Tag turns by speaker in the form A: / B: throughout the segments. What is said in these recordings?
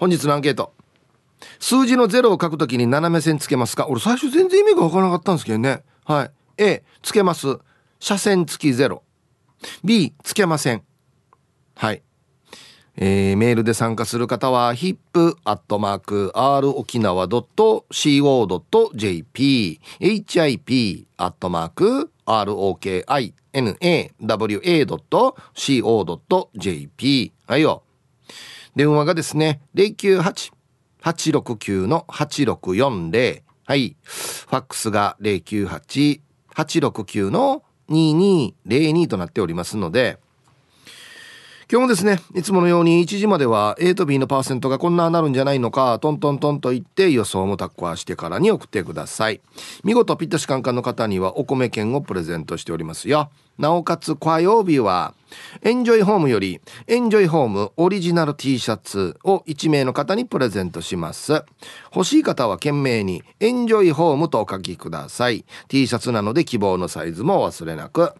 A: 本日のアンケート。数字の0を書くときに斜め線つけますか？俺最初全然意味がわからなかったんですけどね。はい。A つけます。斜線付き0 B つけません。はい。えー、メールで参加する方は hip.r 沖縄 .co.jp hip ROKINAWA.co.jp はいよ。電話がですね098-869-8640はい。ファックスが098-869-2202となっておりますので今日もですねいつものように1時までは A と B のパーセントがこんななるんじゃないのかトントントンと言って予想もタッコアしてからに送ってください。見事ピッタシカンカンの方にはお米券をプレゼントしておりますよ。なおかつ火曜日はエンジョイホームよりエンジョイホームオリジナル T シャツを1名の方にプレゼントします。欲しい方は懸命にエンジョイホームとお書きください。T シャツなので希望のサイズも忘れなく。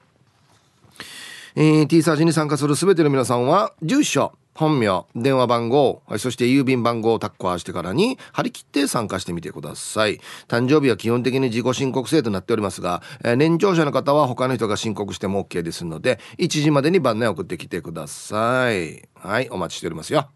A: えー、T サージに参加する全ての皆さんは住所本名電話番号、そして郵便番号をタッコアしてからに張り切って参加してみてください。誕生日は基本的に自己申告制となっておりますが、えー、年長者の方は他の人が申告しても OK ですので1時までに番内送ってきてください。はいお待ちしておりますよ。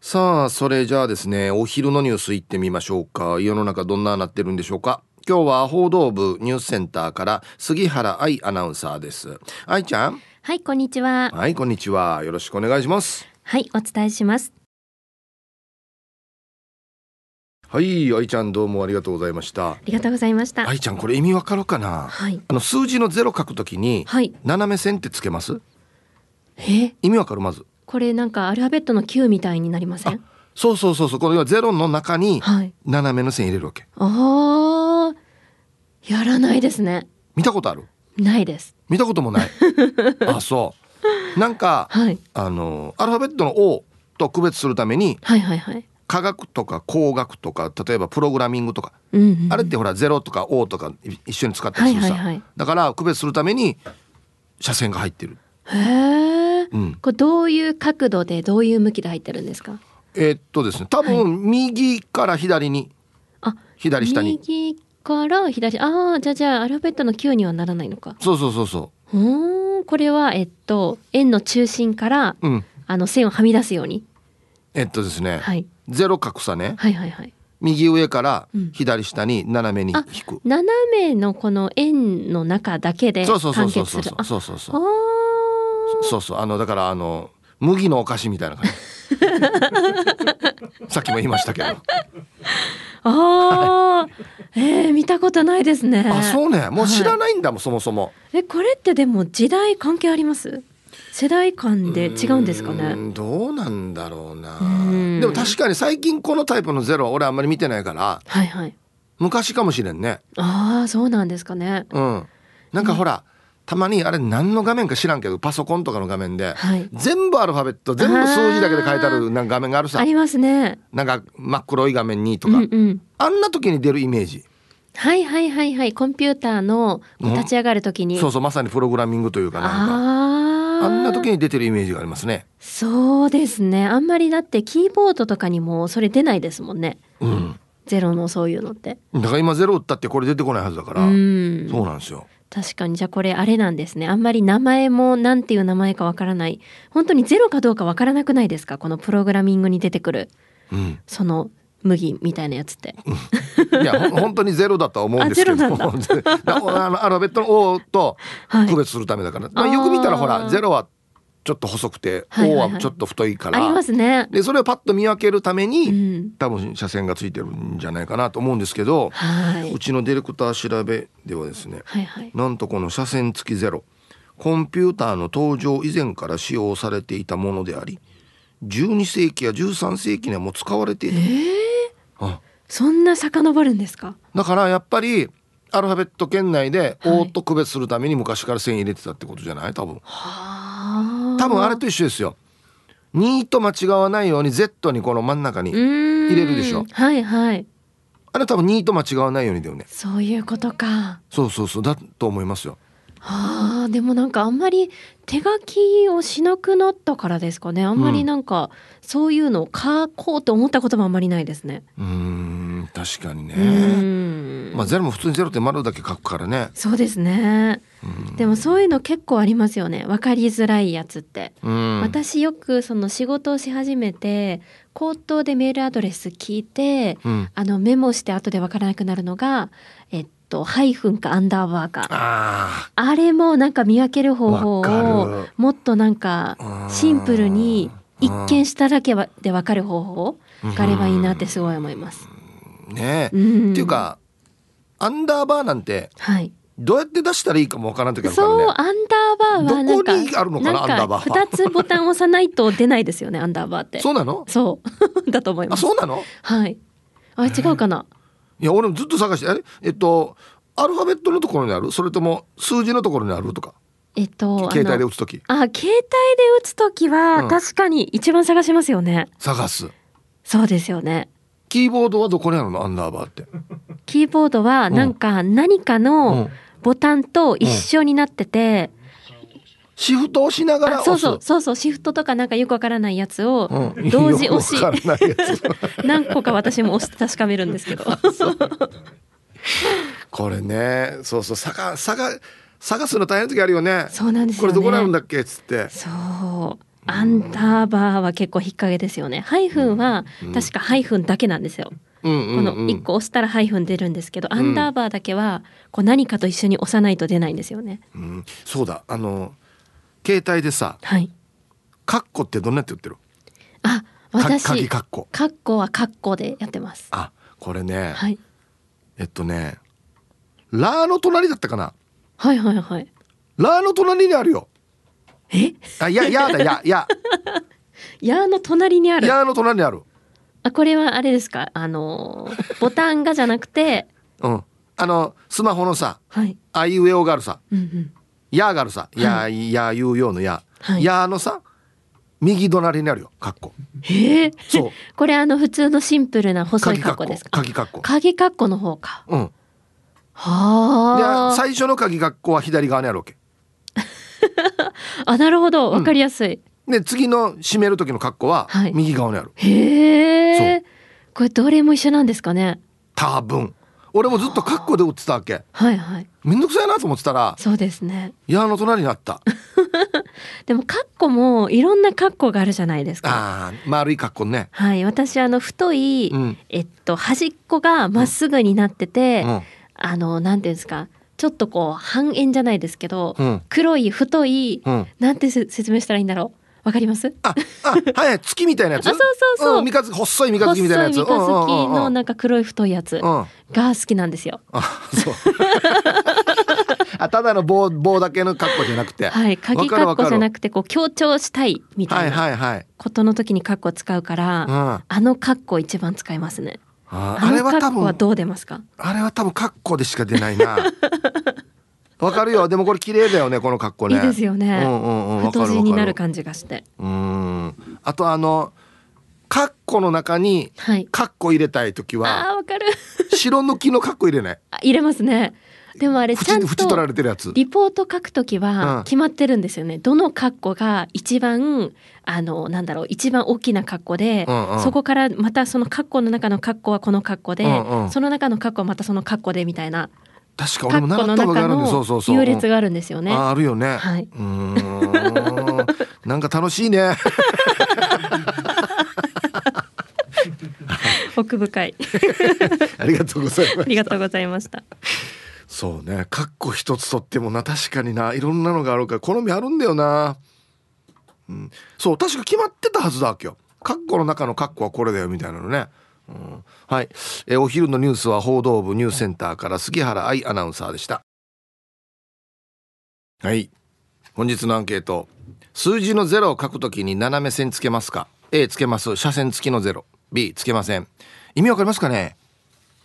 A: さあそれじゃあですねお昼のニュースいってみましょうか。世の中どんななってるんでしょうか。今日は報道部ニュースセンターから杉原愛アナウンサーです。愛ちゃん？
B: はいこんにちは。
A: はいこんにちは。よろしくお願いします。
B: はいお伝えします。
A: はい愛ちゃんどうもありがとうございました。
B: ありがとうございました。
A: 愛ちゃんこれ意味わかるかな？
B: はい。
A: あの数字のゼロ書くときに、
B: はい。
A: 斜め線ってつけます？
B: え？
A: 意味わかる？まず。
B: これなんかアルファベットの Q みたいになりません？
A: そうそうそうそう。このゼロの中に
B: はい。
A: 斜めの線入れるわけ。
B: あーやらないですね。
A: 見たことある？
B: ないです。
A: 見たこともない。あそう。なんか
B: はい。
A: あのアルファベットの O と区別するために
B: はいはいはい。
A: 科学とか工学とか例えばプログラミングとか、
B: うんうん
A: あれってほらゼロとか O とかい一緒に使ったりするさ、
B: はいはいはい。
A: だから区別するために斜線が入ってる、
B: へえ
A: うん、
B: これどういう角度でどういう向きで入ってるんですか？
A: えーっとですね多分右から左に、
B: あ
A: 左下に。
B: 右から左ああじゃあじゃあアルファベットの Q にはならないのか。
A: そうそうそうそう。
B: ーんこれはえっと円の中心から
A: ううん。
B: あの線をはみ出すように。
A: えっとですね、
B: はい。
A: ゼロ角さね。
B: はいはいはい。
A: 右上から
B: うん。
A: 左下に斜めに
B: あ
A: 引く、
B: 斜めのこの円の中だけで
A: そうそうそうそうそう。そうそうそう。
B: あー。
A: そうそう。あのだからあの麦のお菓子みたいな感じ。さっきも言いましたけど。
B: あー、えー、見たことないですね。
A: あそうね。もう知らないんだもん、そもそも。
B: えこれってでも時代関係あります？世代間で違うんですか
A: う
B: ね
A: どうなんだろうな。
B: うん。
A: でも確かに最近このタイプのゼロは俺あんまり見てないから
B: はいはい。
A: 昔かもしれんね。
B: ああそうなんですかね。
A: うん。なんかほら、たまにあれ何の画面か知らんけどパソコンとかの画面で、
B: はい。
A: 全部アルファベット全部数字だけで書いてあるなんか画面があるさ。
B: ありますね。
A: なんか真っ黒い画面にと
B: う
A: か、
B: んうん。
A: あんな時に出るイメージ。
B: はいはいはいはい。コンピューターの立ち上がるときに、
A: そうそうまさにプログラミングというかなんか。
B: あ
A: んな時に出てるイメージがありますね。
B: そうですね。あんまりだってキーボードとかにもそれ出ないですもんね。
A: うん。
B: ゼロのそういうのって。
A: だから今ゼロ打ったってこれ出てこないはずだから、
B: うん。
A: そうなんですよ
B: 確かに。じゃあこれあれなんですね。あんまり名前もなんていう名前かわからない。本当にゼロかどうかわからなくないですか？このプログラミングに出てくる。
A: うん。
B: その麦みたいなやつって。
A: いや本当にゼロだとは思うんですけど。
B: あ
A: のアルファベットの O と
B: はい
A: 区別するためだから、まあ、
B: あー
A: よく見たらほらゼロはちょっと細くて、
B: はいはいはい。
A: O はちょっと太いか
B: あり
A: ら
B: ますね。
A: でそれをパッと見分けるために、
B: うん。
A: 多分車線がついてるんじゃないかなと思うんですけど、
B: はい。う
A: ちのディレクター調べではですね
B: はいはい。
A: なんとこの車線付きゼロコンピューターの登場以前から使用されていたものであり12世紀や13世紀にはもう使われている、
B: えー、
A: あ。
B: そんな遡るんですか？
A: だからやっぱりアルファベット圏内で
B: はい。
A: O と区別するために昔から線入れてたってことじゃない？多分。
B: はあ
A: 多分あれと一緒ですよ。2と間違わないように Z にこの真ん中に
B: 入
A: 入れるでしょ。
B: はいはい。
A: あれ多分2と間違わないようにだよね。
B: そういうことか。
A: そうそうそう。だと思いますよ。
B: あーでもなんかあんまり手書きをしなくなったからですかね。あんまりなんかそういうのを書こうと思ったこともあんまりないですね。
A: うーん確かに
B: う
A: ね、
B: ん。
A: まあゼロも普通にゼロって丸だけ書くからね、
B: そうですね。
A: うん。
B: でもそういうの結構ありますよね。分かりづらいやつって。
A: うん、
B: 私よくその仕事をし始めて口頭でメールアドレス聞いて
A: うん、
B: あのメモして後で分からなくなるのがえっとハイフンかアンダーバーか。
A: あ
B: あれもなんか見分ける
A: あ
B: 方法を
A: る。
B: もっとなんかシンプルに一見しただけで分かる方法があればいいなってすごい思います。
A: ねえ、
B: うん
A: っていうかアンダーバーなんて
B: はい。
A: どうやって出したらいいかもわからん時あるから
B: そう、
A: ね
B: アンダーバーは
A: どこにあるのかなアンダーバーは
B: 二つボタン押さないと出ないですよね、アンダーバーって。
A: そうなの？
B: そう。だと思いま
A: あ
B: す。
A: そうなの？
B: はい。あ、違うかな？
A: いや俺もずっと探してあれ？えっとアルファベットのところにある？それとも数字のところにあるとか？
B: えっと、
A: 携帯で打つ時？
B: あ、携帯で打つときは、
A: うん
B: 確かに一番探しますよね。
A: 探す
B: そうですよね。
A: キーボードはどこにあるの？アンダーバーって。
B: キーボードは、なんか何か
A: う
B: の
A: ん。
B: ボタンと一緒になってて、
A: シフトをしながら
B: あそうそうそうそうシフトとかなんかよくわからないやつを
A: うん。
B: 同時押し、
A: よくわからないやつ。
B: 何個か私も押して確かめるんですけど。
A: これねそうそう探探探すの大変な時あるよね。
B: そうなんですよね。
A: これどこにあるんだっけ？っつって。
B: そうアンダーバーは結構引っ掛けですよね。ハイフンは
A: うん
B: 確かハイフンだけなんですよ、
A: うんうんうん。
B: この1個押したらハイフン出るんですけど、アンダーバーだけはこう何かと一緒に押さないと出ないんですよね。
A: うん。そうだ。あの携帯でさ
B: はい。
A: カッコってどんなやって売ってる？
B: あ
A: か
B: 私
A: 鍵カッコ。
B: カッコはカッコでやってます。
A: あこれね、
B: はい。
A: えっとねラーの隣だったかな？
B: はいはいはい。
A: ラーの隣にあるよ
B: え？
A: あいやいやだやや。
B: ヤー の隣にある。
A: やの隣にある。
B: あこれはあれですか？あのーボタンがじゃなくて
A: うん。あのスマホのさ
B: はい。
A: あいうえおがあるさ。
B: うんうん。
A: やがあるさ。ややいうようのや、
B: はい。
A: やのさ右隣にあるよ。カッコ
B: へえ。
A: そう。
B: これあの普通のシンプルな細いカッコですか？
A: 鍵カッコ
B: 鍵カッコの方か。
A: うん。で
B: はあ。
A: 最初の鍵カッコは左側にあるわけ
B: あなるほど。わかりやすい、
A: で次の閉める時のカッコは
B: はい。
A: 右側にある、
B: へえこれどれも一緒なんですかね。
A: 多分。俺もずっとカッコで打ってたわけ。
B: はいはい。
A: めんどくさいなと思ってたら
B: そうですね。
A: やの隣にあった。
B: でもカッコもいろんなカッコがあるじゃないですか。
A: あー丸いカッコね。
B: はい。私あの太い、
A: うん。
B: えっと端っこがまっすぐになってて、
A: うん。
B: あのなんていうんですかちょっとこう半円じゃないですけど、
A: うん。
B: 黒い太い、
A: うん。
B: なんてせ説明したらいいんだろう？わかります？
A: ああはい月みたいなやつ？
B: あそうそうそう。
A: うん、三日月細い三日月みたいなやつ。
B: 細い三日月の
A: うん
B: なんか黒い太いやつ。が好きなんですよ。
A: あそう。あただの棒棒だけのカッコじゃなくて。
B: はい、鍵カッコじゃなくてこう強調したいみた
A: はいい
B: な
A: はいはい
B: ことの時にカッコ使うから、
A: うん。あ
B: あのカッコ一番使いますね。
A: あれは多分
B: どう出ますか？
A: あれは多分カッコでしか出ないな わかるよでもこれ綺麗だよねこのカッコね
B: いいですよね。
A: うんうんうん
B: 太字になる感じがして。
A: うんあとあのカッコの中に
B: はい。
A: カッコ入れたい時
B: あ
A: は
B: あーわかる。
A: 白抜きのカッコ入れない？
B: あ入れますね。でもあれちゃんと
A: れてるやつ
B: リポート書くとき
A: うん
B: は決まってるんですよね。どのカッコが一番あのなんだろう一番大きなカッコで、
A: うんうん
B: そこからまたそのカッコの中のカッコはこのカッコで、
A: うんうん
B: その中のカッコはまたそのカッコでみたいな
A: 確か
B: カ
A: 俺も習ったことがあるんでそうそうそう
B: の優劣があるんですよね。
A: ああるよね。
B: はいう
A: ーん。なんか楽しいね。
B: 奥深い。
A: ありがとうございます。
B: ありがとうございました。
A: そうね。カッコ一つとってもな確かにないろんなのがあるから好みあるんだよな。うん、そう確か決まってたはずだわけよ。カッコの中のカッコはこれだよみたいなのね。うん、はい、えお昼のニュースは報道部ニュースセンターから杉原愛アナウンサーでした。はい。本日のアンケート。数字の0を書くときに斜め線つけますか ?A つけます。斜線付きの0。B つけません。意味わかりますかね？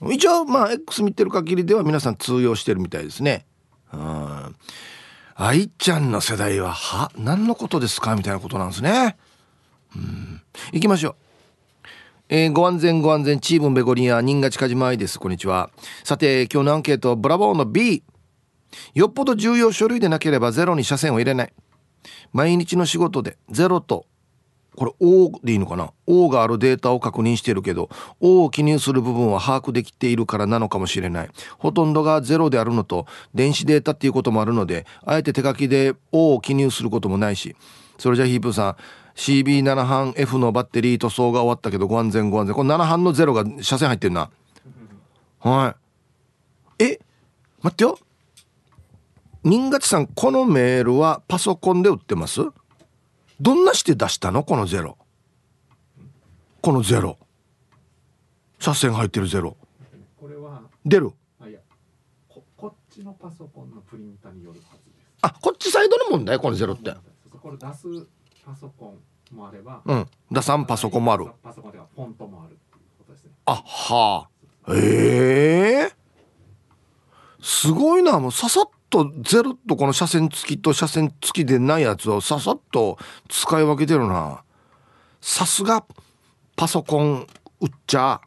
A: 一応まあ X 見てる限りでは皆さん通用してるみたいですね。うん。愛ちゃんの世代はは何のことですかみたいなことなんですね。うん。行きましょう。えーご安全ご安全チームベゴリア新賀近島愛ですこんにちはさて今日のアンケートブラボーの B よっぽど重要書類でなければゼロに車線を入れない毎日の仕事でゼロとこれ O でいいのかな？O があるデータを確認してるけど O を記入する部分は把握できているからなのかもしれない。ほとんどがゼロであるのと電子データっていうこともあるのであえて手書きで O を記入することもないし。それじゃヒープさん CB7 半 F のバッテリー塗装が終わったけどご安全ご安全。これ7半のゼロが車線入ってるな。はい。え？待ってよ。新勝さんこのメールはパソコンで売ってます？どんなして出したの？このゼロ。このゼロ。車線入ってるゼロ。
C: これは。
A: 出る。
C: ここっちのパソコンのプリンターによるはずです。
A: あこっちサイドの問題このゼロって。
C: これ出すパソコンもあれば。
A: うん。打算パソコンもある。
C: パソコンではフォントもあるっていうことですね。
A: あはあええすごいな。もうささっとゼロとこの車線付きと車線付きでないやつをささっと使い分けてるな。さすがパソコン売っちゃ。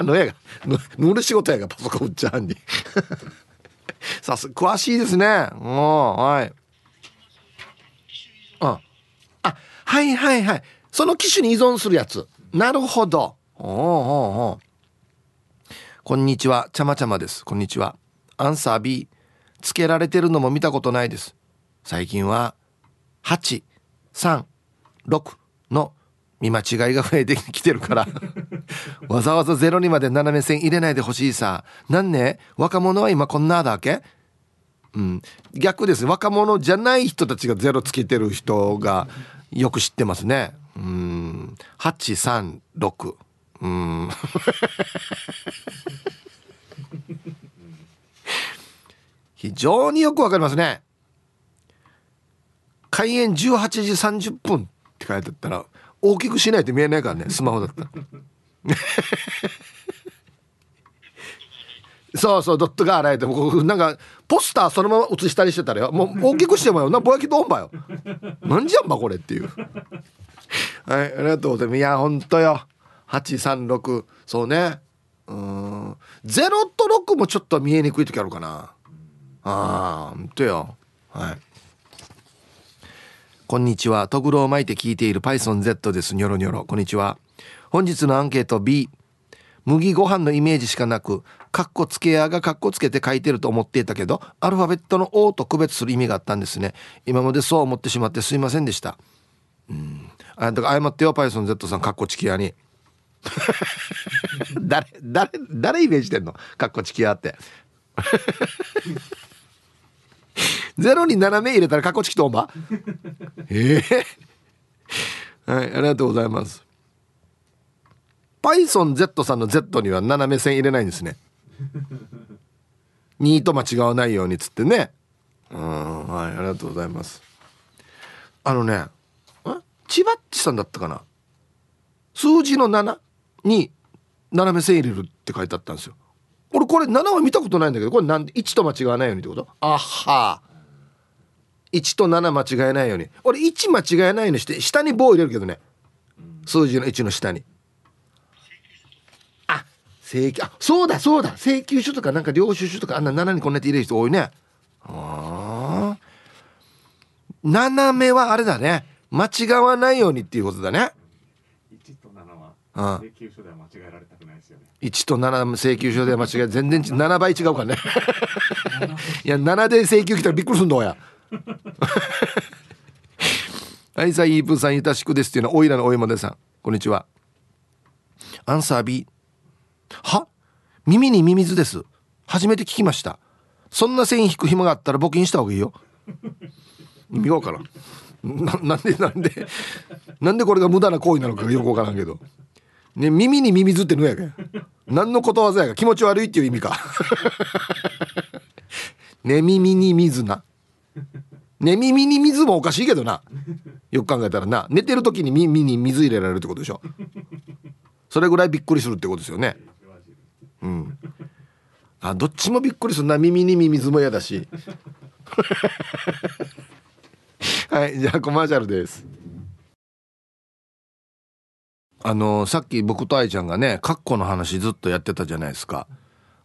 A: のやがのる仕事やがパソコン売っちゃうんに。さす詳しいですね。うんはい。ああはいはいはい。その機種に依存するやつ。なるほど。おうおうおこんにちは。ちゃまちゃまです。こんにちは。アンサー B つけられてるのも見たことないです。最近は836の見間違いが増えてきてるから。わざわざゼロにまで斜め線入れないでほしいさ。なんね若者は今こんなだけ？うん。逆です。ね若者じゃない人たちがゼロつけてる人がよく知ってますね。うん。836うん非常によくわかりますね。開演18時30分って書いてあったら大きくしないと見えないからねスマホだったら。そうそうドットが洗えてもなんかポスターそのまま写したりしてたらよ。もう大きくしてもよ。なぼやきどんばよ。なんじゃんばこれっていう。はいありがとうございます。いやほんとよ。836そうね。うん。0と6もちょっと見えにくい時あるかな。ああほんとよはい。こんにちは。とぐろを巻いて聞いている PythonZ です。ニョロニョロ。こんにちは。本日のアンケート B 麦ご飯のイメージしかなくカッコつけやがカッコつけて書いてると思っていたけどアルファベットの O と区別する意味があったんですね。今までそう思ってしまってすいませんでした。うん。あだから謝ってよ PythonZ さんカッコチキヤに。誰誰誰イメージしてんの？カッコチキヤって。ゼロに斜め入れたらカッコチキとんば ええ。はいありがとうございます。PythonZ さんの Z には斜め線入れないんですね。2と間違わないようにっつってね。うんはいありがとうございます。あのね千葉っちさんだったかな？数字の7に斜め線入れるって書いてあったんですよ。俺これ7は見たことないんだけどこれなんで1と間違わないようにってこと？あは1と7間違えないように。俺1間違えないようにして下に棒入れるけどね。数字の1の下に。あ請求あそうだそうだ。請求書とかなんか領収書とかあんな7にこんなやって入れる人多いね。ああ斜めはあれだね。間違わないようにっていうことだね。
C: 1と7は
A: あ
C: 請求書では間違えられたくないですよね。
A: 1と7請求書で間違え全然7倍違うからね。いや7で請求来たらびっくりすんのや はいさんイープさんゆたしくですっていうのはおいらのおいまでさん。こんにちは。アンサー B は？耳にミミズです。初めて聞きました。そんな線引く暇があったら募金した方がいいよ。意味がわからんななんでなんでなんでこれが無駄な行為なのかよくわからんけど。ね耳にミミズってのやかよ何のことわざやか。気持ち悪いっていう意味か。ね耳に水な。ね耳に水もおかしいけどな。よく考えたらな。寝てる時に耳に水入れられるってことでしょ。それぐらいびっくりするってことですよね。うん。あどっちもびっくりするな。耳にミミズも嫌だし。はいじゃあコマーシャルです。あのさっき僕と愛ちゃんがねカッコの話ずっとやってたじゃないですか。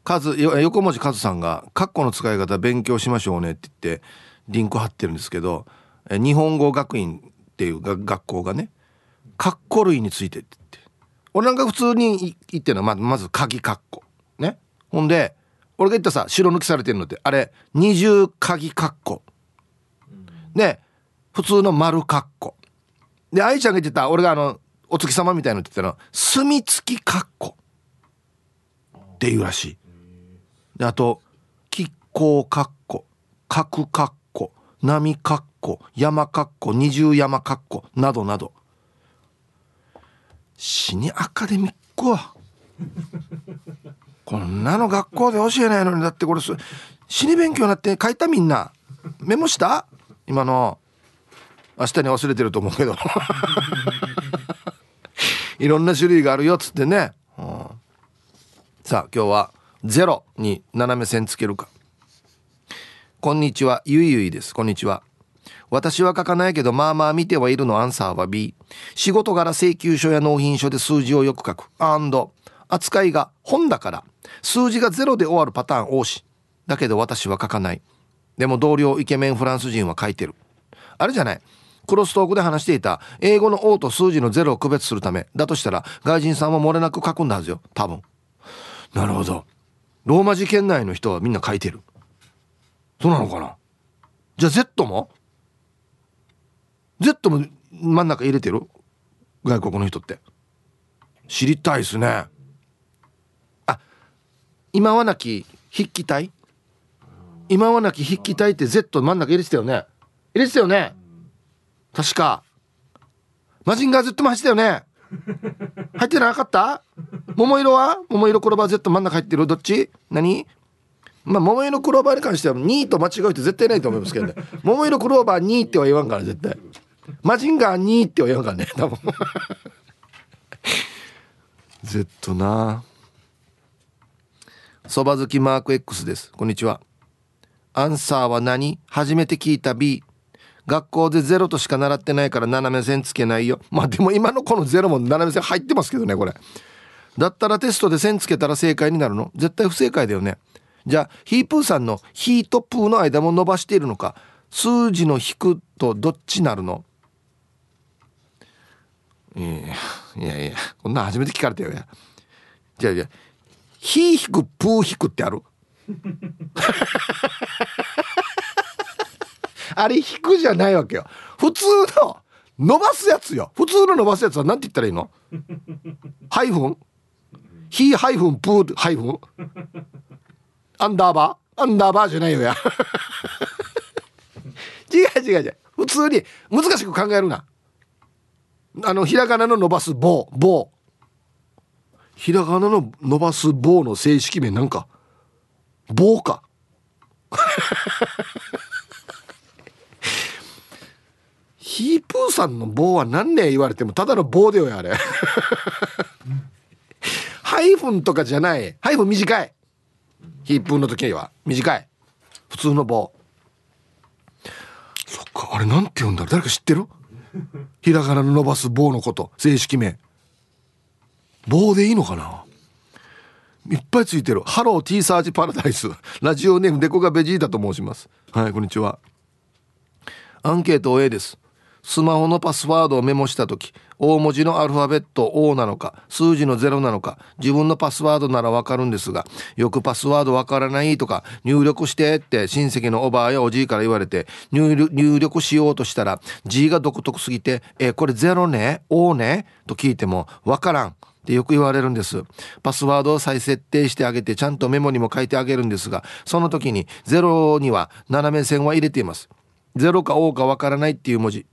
A: カズ横文字カズさんが「カッコの使い方勉強しましょうね」って言ってリンク貼ってるんですけど日本語学院っていう学校がね「カッコ類について」って。言って俺なんか普通に言ってるの。はまず鍵カッコね。ほんで俺が言ったさ白抜きされてるのってあれ二重鍵カッコで普通の丸カッコで愛ちゃんが言ってた俺があのお月様みたいなのって言ったの墨付きカッコっていうらしい。であと亀甲カッコ角カッコ波カッコ山カッコ二重山カッコなどなど。死にアカデミックは。こんなの学校で教えないのにだってこれ死に勉強になって書いたみんな。メモした？今の。明日に忘れてると思うけど。いろんな種類があるよっつってね、うん、さあ今日はゼロに斜め線つけるか。こんにちは。ゆいゆいです。こんにちは。私は書かないけどまあまあ見てはいるの。アンサーは B 仕事柄請求書や納品書で数字をよく書く。扱いが本だから。数字がゼロで終わるパターン多し。だけど私は書かない。でも同僚イケメンフランス人は書いてる。あれじゃない。クロストークで話していた。英語の O と数字の0を区別するため。だとしたら外人さんは漏れなく書くんだはずよ。多分。なるほど。ローマ字圏内の人はみんな書いてる。そうなのかな？じゃあ Z も？Z も真ん中入れてる？外国の人って。知りたいですね。あ今はなき筆記体？今はなき筆記体って Z 真ん中入れてたよね？入れてたよね？確か。マジンガー Z も走ったよね？入ってなかった？桃色は？桃色クロバー Z 真ん中入ってる？どっち？何？まあ、桃色クローバーに関しては2と間違う人絶対ないと思いますけどね。桃色クローバー2っては言わんから、絶対。マジンガー2っては言わんからね、多分。Z なそば好きマーク X です。こんにちは。アンサーは何？初めて聞いた B。学校でゼロとしか習ってないから斜め線つけないよまあでも今のこのゼロも斜め線入ってますけどねこれだったらテストで線つけたら正解になるの？絶対不正解だよねじゃあヒープーさんのヒーとプーの間も伸ばしているのか数字の引くとどっちなるの？いやいやいやこんな初めて聞かれたよや。じゃあじゃあ「ヒー引くプー引く」ってある？あれ引くじゃないわけよ。普通の伸ばすやつよ。普通の伸ばすやつは何て言ったらいいの？ハイフン？ヒーハイフンプーハイフン？アンダーバー。アンダーバーじゃないよや。違う違う違う。普通に難しく考えるな。あのひらがなの伸ばす棒。棒。ひらがなの伸ばす棒の正式名なんか。棒か。ヒープーさんの棒は何年言われてもただの棒だよあれ。ハイフンとかじゃない。ハイフン短い。ヒープーの時は短い。普通の棒。そっかあれなんて言うんだろう。誰か知ってる？ひらがなの伸ばす棒のこと。正式名。棒でいいのかな？いっぱいついてる。ハローティーサージパラダイスラジオネームデコがベジータと申します。はいこんにちは。アンケート A です。スマホのパスワードをメモした時大文字のアルファベット O なのか数字の0なのか自分のパスワードならわかるんですがよくパスワードわからないとか入力してって親戚のおばあやおじいから言われて入力しようとしたら字が独特すぎて「えこれ0ね O ね?」と聞いてもわからんってよく言われるんですパスワードを再設定してあげてちゃんとメモにも書いてあげるんですがその時に0には斜め線は入れています0か O かわからないっていう文字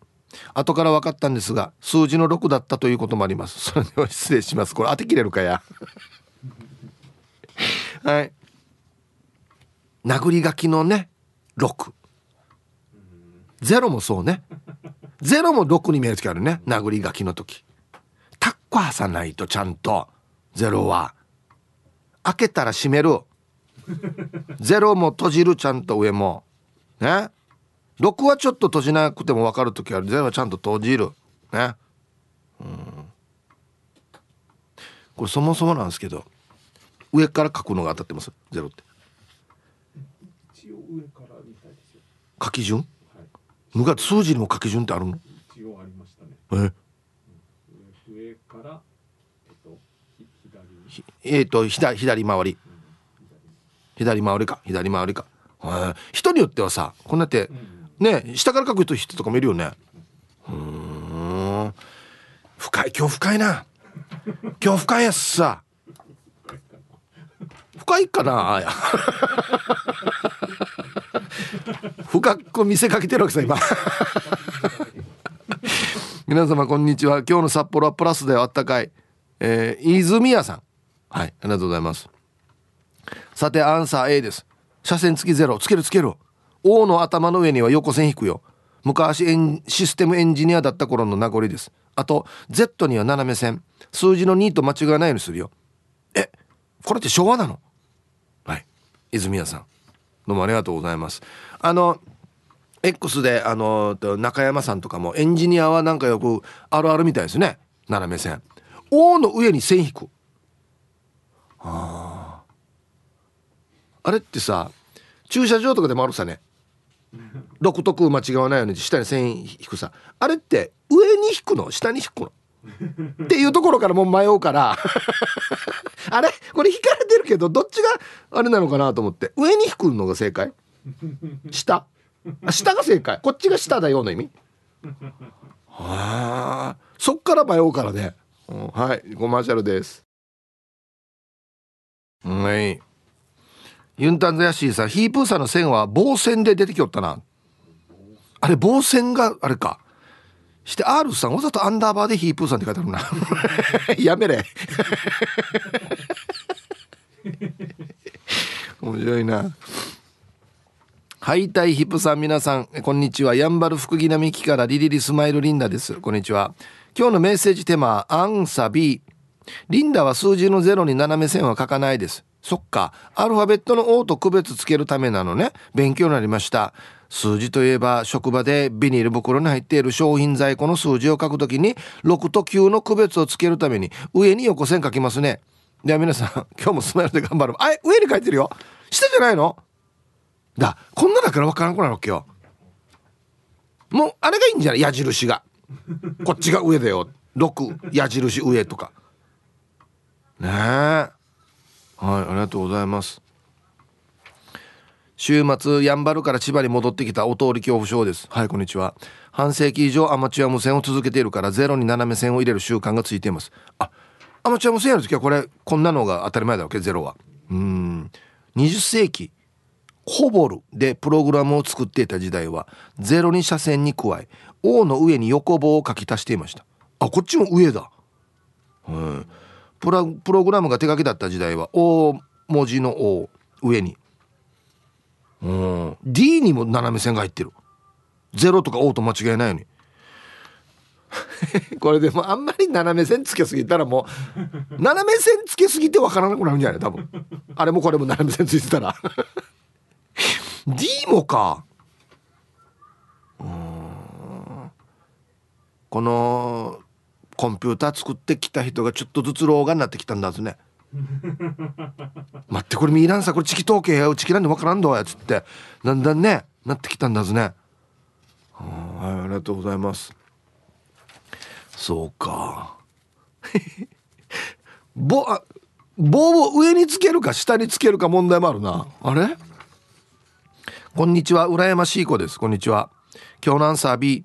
A: 後から分かったんですが数字の6だったということもあります。それでは失礼します。これ当てきれるかや。はい。殴り書きのね6ゼロもそうね。ゼロも6に見える時あるね。殴り書きの時。タッコ挟ないとちゃんと。ゼロは。開けたら閉める。ゼロも閉じるちゃんと上も。ね。6はちょっと閉じなくても分かる時ある。0はちゃんと閉じる。ね。うん。これそもそもなんですけど上から書くのが当たってます。ゼロって。
C: 一応上からみたいですよ。
A: 書き順
C: はい
A: ぬが数字にも書き順ってあるの？
C: 一応ありましたね。
A: え？
C: 上上からえっとひ左。
A: えー、と左左回り。左。回りか。左回りか。人によってはさこんなって
C: うん
A: ね下から書く人とかもいるよね。うん。深い今日深いな。今日深いやつさ。深いかなあや。深く見せかけてるわけさ今。皆様こんにちは。今日の札幌はプラスであったかい、えー、泉谷さん。はいありがとうございます。さてアンサー A です。車線付きゼロ。つけるつける。O の頭の上には横線引くよ。昔エンシステムエンジニアだった頃の名残です。あと Z には斜め線。数字の2と間違わないようにするよ。えこれって昭和なの？はい。泉谷さんどうもありがとうございます。あの X であの中山さんとかもエンジニアはなんかよくあるあるみたいですね。斜め線。O の上に線引く。ああれってさ駐車場とかでもあるさね。独特間違わないように下に線引くさ。あれって上に引くの？下に引くの？っていうところからもう迷うから。あれ？これ引かれてるけどどっちがあれなのかなと思って。上に引くのが正解？下？あ下が正解。こっちが下だよの意味？はあ。そっから迷うからね、うんはい。コマーシャルです。はい。ユンタンザヤシーさんヒープーさんの線は棒線で出てきよったな。あれ棒線があれか。して R さんわざとアンダーバーでヒープーさんって書いてあるな。やめれ。面白いな。はいたいヒップさん皆さんこんにちは。やんばる福木並木からリリリスマイルリンダです。こんにちは。今日のメッセージテーマアンサビ。リンダは数字のゼロに斜め線は書かないです。そっか。アルファベットの O と区別つけるためなのね。勉強になりました。数字といえば職場でビニール袋に入っている商品在庫の数字を書くときに6と9の区別をつけるために上に横線書きますね。では皆さん 今日もスマイルで頑張るあ上に書いてるよ。下じゃないの？だこんなだから分からんくなるわけよ。もうあれがいいんじゃない？矢印が。こっちが上だよ。6矢印上とか。ねえ。はいありがとうございます。週末やんばるから千葉に戻ってきたお通り恐怖症です。はいこんにちは。半世紀以上アマチュア無線を続けているからゼロに斜め線を入れる習慣がついています。あアマチュア無線やるときはこれこんなのが当たり前だわけゼロは。うん。20世紀ホボルでプログラムを作っていた時代はゼロに斜線に加え O の上に横棒を書き足していました。あこっちも上だ。うんプログラムが手書きだった時代は O 文字の O 上に。うん。D にも斜め線が入ってる。0とか O と間違えないように。これでもあんまり斜め線つけすぎたらもう斜め線つけすぎてわからなくなるんじゃない？多分。あれもこれも斜め線ついてたら。D もか。うん。このコンピューター作ってきた人がちょっとずつ老眼になってきたんだずね。待ってこれミーランさこれチキ統計やうチキなんでわからんどやつってだんだんねなってきたんだずね。はいありがとうございます。そうか。棒あ棒を上につけるか下につけるか問題もあるな。あれ？こんにちは羨ましい子です。こんにちは。今日のアンサー B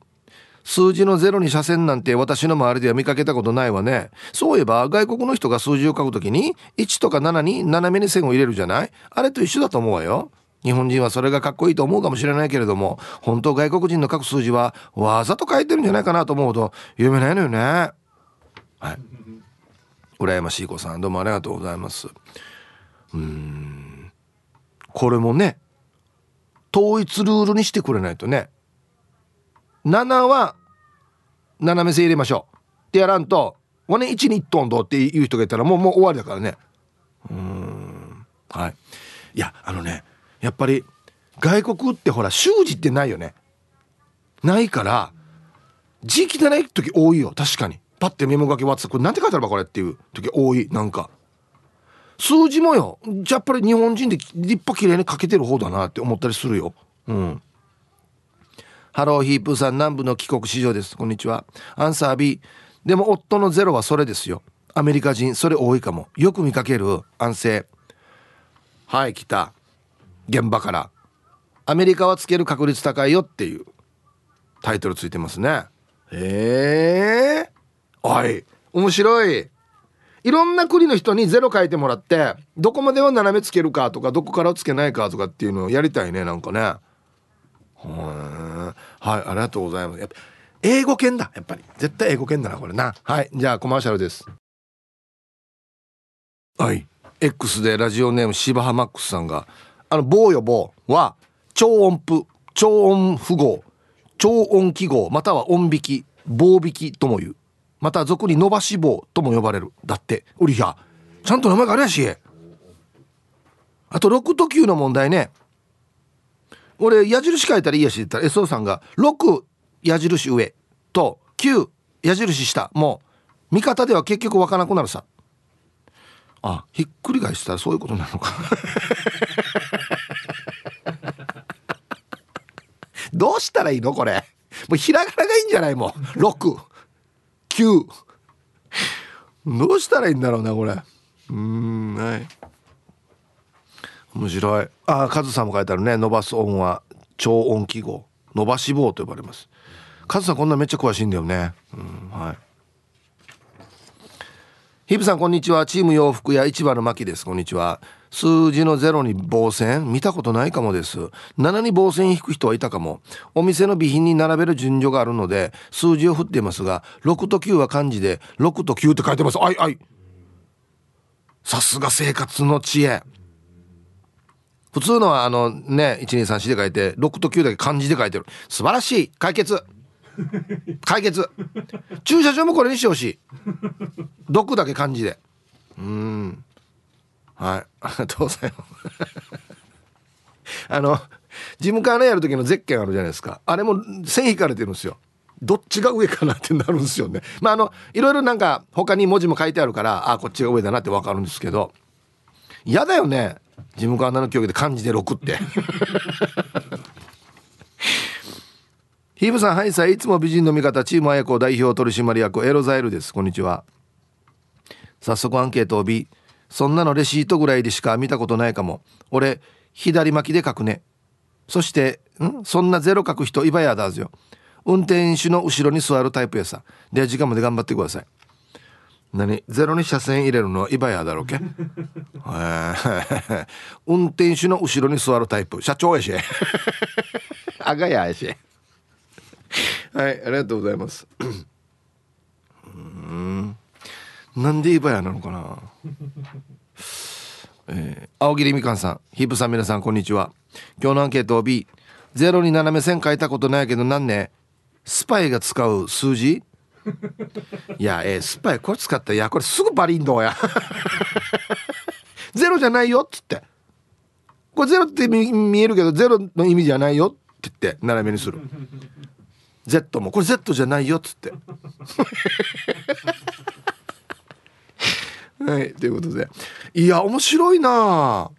A: 数字のゼロに斜線なんて私の周りでは見かけたことないわね。そういえば外国の人が数字を書くときに1とか7に斜めに線を入れるじゃない？あれと一緒だと思うわよ。日本人はそれがかっこいいと思うかもしれないけれども本当外国人の書く数字はわざと書いてるんじゃないかなと思うと読めないのよね。はい。羨ましい子さんどうもありがとうございます。うーん。これもね統一ルールにしてくれないとね。7は斜め線入れましょう。ってやらんと「わね1に1トンどう」って言う人がいたらもうもう終わりだからね。うん。はい。いやあのねやっぱり外国ってほら習字ってないよね。ないから字汚い時多いよ。確かに。パッてメモ書き渡すこれなんて書いてあるばこれっていう時多い。なんか。数字もよじゃやっぱり日本人で立派綺麗に書けてる方だなって思ったりするよ。うん。ハローヒープーさん南部の帰国子女です。こんにちは。アンサー B でも夫のゼロはそれですよ。アメリカ人それ多いかも。よく見かける。安静。はい来た。現場から。アメリカはつける確率高いよっていう。タイトルついてますね。へえはい。面白い。いろんな国の人にゼロ書いてもらってどこまでは斜めつけるかとかどこからつけないかとかっていうのをやりたいねなんかね。はいありがとうございます。やっぱ英語圏だやっぱり。絶対英語圏だなこれな。はいじゃあコマーシャルです。はい。X でラジオネーム芝浜マックスさんがあの棒よ棒は超音符超音符号超音記号または音引き棒引きとも言う。また俗に伸ばし棒とも呼ばれる。だってうりやちゃんと名前があるやし。あと6と9の問題ね。俺矢印書いたらいいやしって言ったら SO さんが6矢印上と9矢印下もう見方では結局わからなくなるさ。あひっくり返したらそういうことなのか。どうしたらいいの？これ。もうひらがながいいんじゃないもう。69どうしたらいいんだろうなこれ。うんはい。面白い。ああカズさんも書いてあるね。伸ばす音は超音記号。伸ばし棒と呼ばれます。カズさんこんなめっちゃ詳しいんだよね。うんはい。ヒブさんこんにちは。チーム洋服屋市場の牧です。こんにちは。数字のゼロに棒線見たことないかもです。7に棒線引く人はいたかも。お店の備品に並べる順序があるので数字を振っていますが6と9は漢字で6と9って書いてます。あいあい。さすが生活の知恵。普通のはあのね1234で書いて6と9だけ漢字で書いてる。素晴らしい。解決。解決。駐車場もこれにしてほしい。毒だけ漢字で。うん。はい。ありがとうございます。あの事務官のやる時のゼッケンあるじゃないですか。あれも線引かれてるんですよ。どっちが上かなってなるんですよね。まああのいろいろなんか他に文字も書いてあるからあこっちが上だなって分かるんですけど。嫌だよね。事務官の教育で漢字で6って。ヒーブさんはいさいいつも美人の味方チーム綾子代表取締役エロザイルです。こんにちは。早速アンケートを B そんなのレシートぐらいでしか見たことないかも。俺左巻きで書くね。そしてん？そんなゼロ書く人いばやだぞよ。運転手の後ろに座るタイプやさ。で時間まで頑張ってください。何？ゼロに車線入れるのはイバヤだろうけ。運転手の後ろに座るタイプ。社長やし。あがややし。はいありがとうございます。うん。なんでイバヤなのかな。えー、青桐みかんさん。ヒープさん皆さんこんにちは。今日のアンケートを B ゼロに斜め線書いたことないけどなんねスパイが使う数字？いや、えー、スパイこれ使ったいやこれすぐバリンドや。ゼロじゃないよっつって。これゼロって見えるけどゼロの意味じゃないよって言って斜めにする。Z も。これ Z じゃないよっつって。はいということで。いや面白いな。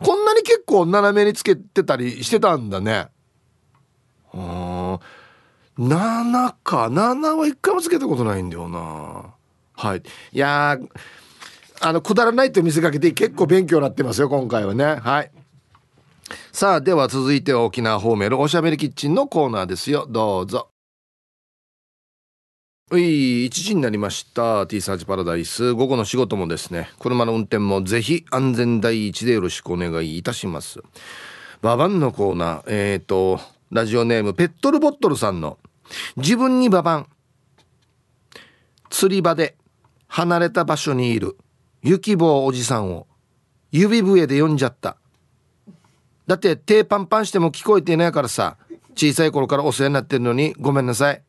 A: こんなに結構斜めにつけてたりしてたんだね。うん7か。7は一回もつけたことないんだよな。はい。いやあのくだらないと見せかけて結構勉強になってますよ今回はね。はい。さあでは続いては沖縄方面のおしゃべりキッチンのコーナーですよ。どうぞ。はい1時になりました。T サーチパラダイス。午後の仕事もですね。車の運転もぜひ安全第一でよろしくお願いいたします。ババンのコーナー。えっ、ー、とラジオネームペットルボットルさんの自分にババン。釣り場で離れた場所にいる雪棒おじさんを指笛で呼んじゃった。だって手パンパンしても聞こえていないからさ小さい頃からお世話になってるのにごめんなさい。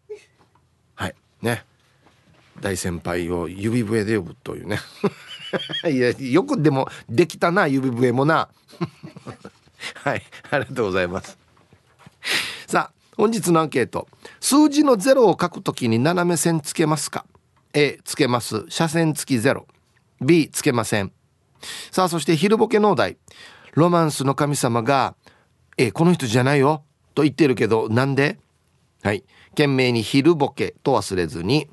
A: はい。ね。大先輩を指笛で呼ぶというね。いやよくでもできたな指笛もな。はい。ありがとうございます。さあ本日のアンケート。数字の0を書くときに斜め線つけますか？A つけます。斜線付き 0B つけません。さあそして昼ボケ農大ロマンスの神様が「えこの人じゃないよ」と言ってるけどなんで？はい。懸命に「昼ボケ」と忘れずに。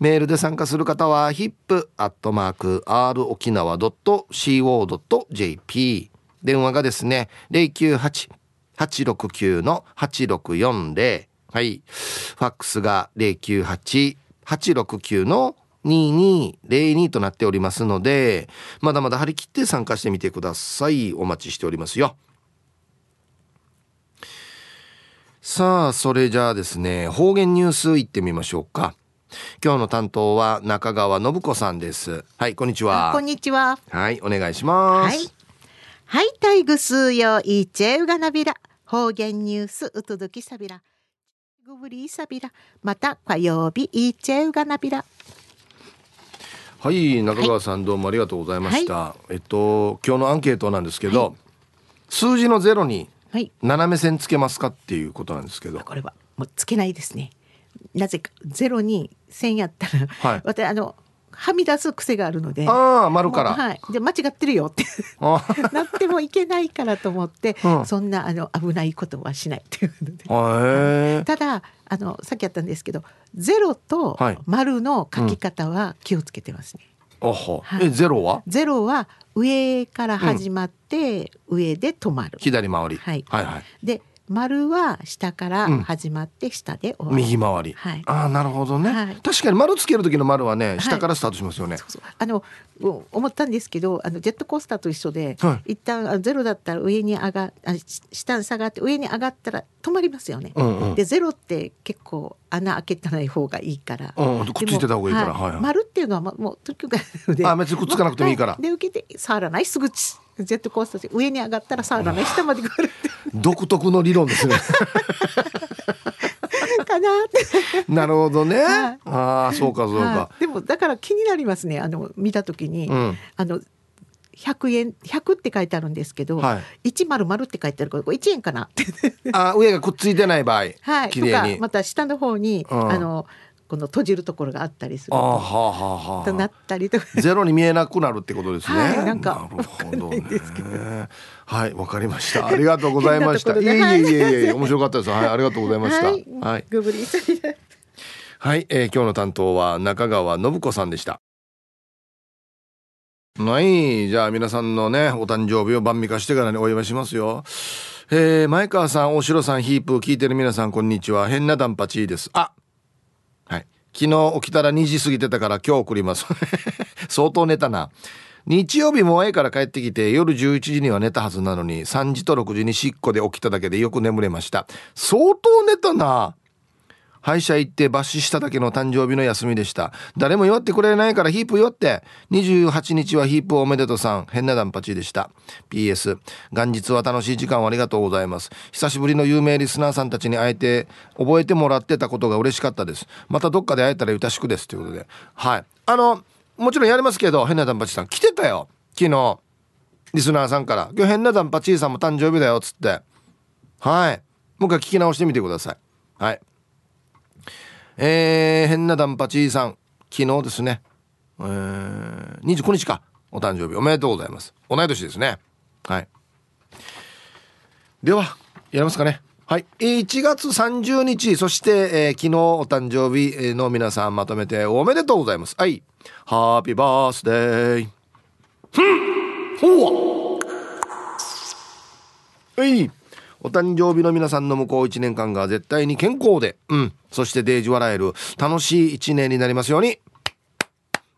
A: メールで参加する方は hip.rokinawa.co.jp 電話がですね098八六九の八六四零。はい。ファックスが098-869-2202となっておりますので、まだまだ張り切って参加してみてください。お待ちしておりますよ。さあ、それじゃあですね、方言ニュースいってみましょうか。今日の担当は中川信子さんです。はい、こんにちは。
D: こんにちは。
A: はい、お願いします。
D: はい。はい、タイグスーヨーイチェウガナビラ。方言ニュースウトドキサビラ。グブリーサビラ。また火曜日イチェウガナビラ。
A: はい中川さんどうもありがとうございました、えっと今日のアンケートなんですけど、数字のゼロに
D: はい。
A: 斜め線つけますかっていうことなんですけど
D: これはもうつけないですね。なぜかゼロに線やったら、
A: はい
D: 私あのはみ出す癖があるので。
A: ああ丸から、
D: はい。で間違ってるよって。
A: あ
D: なってもいけないからと思って、
A: うん。
D: そんなあの危ないことはしないっていうので。ただあのさっきやったんですけどゼロと
A: はい。
D: 丸の書き方は気をつけてますね。
A: あは、
D: はい。
A: えゼロは？
D: ゼロは上から始まって、上で止まる。
A: 左回り、
D: はい。
A: はいはい。
D: で丸は下から
A: うん。
D: 始まって下で終わる。
A: 右回り、
D: はい。
A: ああなるほどね、
D: はい。
A: 確かに丸つける時の丸はね
D: い。
A: 下からスタートしますよね、
D: そうそうあのお思ったんですけどあのジェットコースターと一緒で、
A: は
D: 一旦あゼロだったら上に上が下に下がって上に上がったら止まりますよね。
A: うんうん。
D: でゼロって結構穴開けてない方がいいから。
A: うんくっついてた方がいいから。はい。はい
D: 丸っていうのはもうもうとにかくで
A: あ別にくっつかなくてもいいから。
D: はで受けて触らないすぐちジェットコースターで上に上がったら触らない下まで来るって
A: 独特の理論ですね。
D: かなって。
A: なるほどね、
D: はい。
A: ああそうかそうか、
D: はい。でもだから気になりますね。あの見た時に、
A: うん。
D: あの100円100って書いてあるんですけど、
A: はい。
D: 100って書いてあるからこれ1円かなって。
A: あ上がくっついてない場合、
D: はい。とかまた下の方に、
A: うん。
D: あのこの閉じるところがあったりする
A: ああ
D: と
A: はあはあは
D: とな
A: あ
D: ったりとか
A: ゼロに見えなくなるってことですね。
D: はいなんか
A: なるほどね。はい、わかりました。ありがとうございました。い
D: 変なところで
A: えいえいえいえ、面白かったです。はい、ありがとうございました。
D: は
A: はい
D: い、、グブリ
A: はい、えー今日の担当は中川信子さんでした。はい、じゃあ皆さんのね、お誕生日を晩味化してからにお祝いしますよ。えー前川さん、大城さん、ヒープ聞いてる皆さん、こんにちは。変なダンパチーです。あはい。昨日起きたら2時過ぎてたから今日送ります。相当寝たな。日曜日も A から帰ってきて夜11時には寝たはずなのに3時と6時にしっこで起きただけでよく眠れました。相当寝たな。歯医者行って抜歯しただけの誕生日の休みでした。誰も祝ってくれないからヒープ祝って。28日はヒープおめでとうさん。変なダンパチでした。PS。元日は楽しい時間をありがとうございます。久しぶりの有名リスナーさんたちに会えて、覚えてもらってたことが嬉しかったです。またどっかで会えたらゆたしくです。ということで。はい。あの、もちろんやりますけど、変なダンパチさん来てたよ。昨日。リスナーさんから。今日変なダンパチさんも誕生日だよ。っつって。はい。もう一回聞き直してみてください。はい。えー、変なダンパチーさん、昨日ですね、えー、29日か、お誕生日おめでとうございます。同い年ですね。はい。では、やりますかね。はい。1月30日、そして、えー昨日お誕生日の皆さんまとめておめでとうございます。はい。ハッピーバースデー。ふんほうはい。お誕生日の皆さんの向こう1年間が絶対に健康で、うん。そしてデージ笑える楽しい1年になりますように。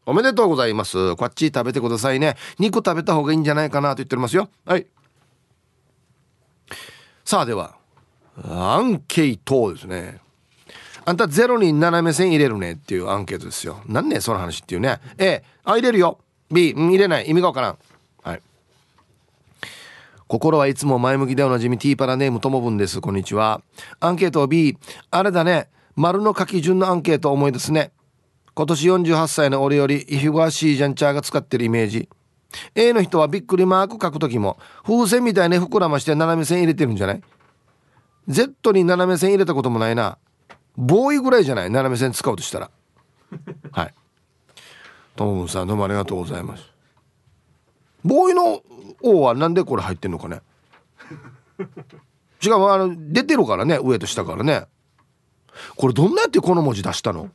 A: おめでとうございます。こっち食べてくださいね。肉食べた方がいいんじゃないかなと言っておりますよ。はい。さあでは、アンケートですね。あんたゼロに斜め線入れるねっていうアンケートですよ。なんねその話っていうね。A、あ、入れるよ。B、うん、入れない。意味がわからん。はい。心はいつも前向きでおなじみティーパラネームともぶんです。こんにちは。アンケート B、あれだね。丸の書き順のアンケート思いですね。今年48歳の俺よりイフガーシージャンチャーが使ってるイメージ。A の人はびっくりマーク書くときも風船みたいに膨らまして斜め線入れてるんじゃない ?Z に斜め線入れたこともないな。ボーイぐらいじゃない？斜め線使うとしたら。はい。ともぶんさんどうもありがとうございます。ボーイの「O」はなんでこれ入ってんのかね？しかもあの出てるからね上と下からねこれどんなやってこの文字出したの？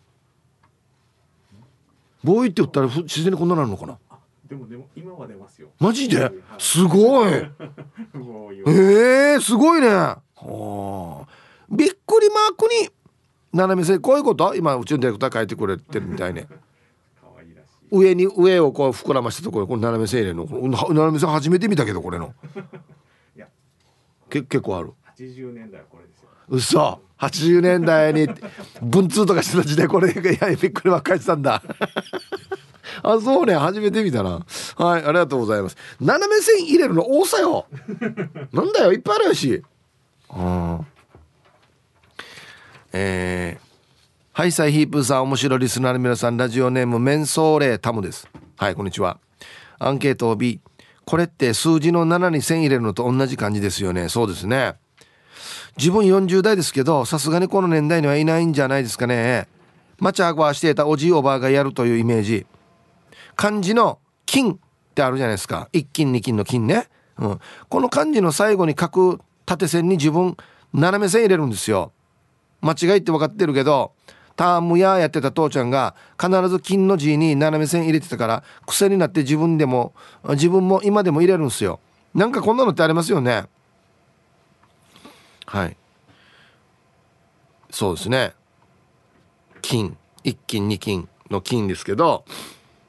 A: ボーイって言ったらふ自然にこんななるのかな？
C: でもでも今は出ますよ。
A: マジで？
C: はい。
A: すごい。え
C: う
A: ー、すごいね。はあ。びっくりマークに。斜め線こういうこと？今うちのディレクター書いてくれてるみたいね。上に上をこう膨らましたところこの斜め線入れるの。斜め線初めて見たけどこれの。
C: いや。
A: け結構ある。
C: 80年代はこれですよ。
A: 嘘80年代に文通とかしてた時代これいやびっくりばっかりしてたんだ。あそうね初めて見たな。はいありがとうございます。斜め線入れるの多さよ。なんだよいっぱいあるやし。うんえーハイサイヒープーさん面白いリスナーの皆さんラジオネームメンソーレタムです。はいこんにちは。アンケートを B これって数字の7に線入れるのと同じ感じですよね。そうですね自分40代ですけどさすがにこの年代にはいないんじゃないですかね。マチャーバーしていたおじいおばあがやるというイメージ。漢字の金ってあるじゃないですか。一金二金の金ね、うん、この漢字の最後に書く縦線に自分斜め線入れるんですよ。間違いって分かってるけどタームややってた父ちゃんが必ず金の字に斜め線入れてたから癖になって自分でも自分も今でも入れるんですよ。なんかこんなのってありますよね。はい。そうですね。金。一金二金の金ですけど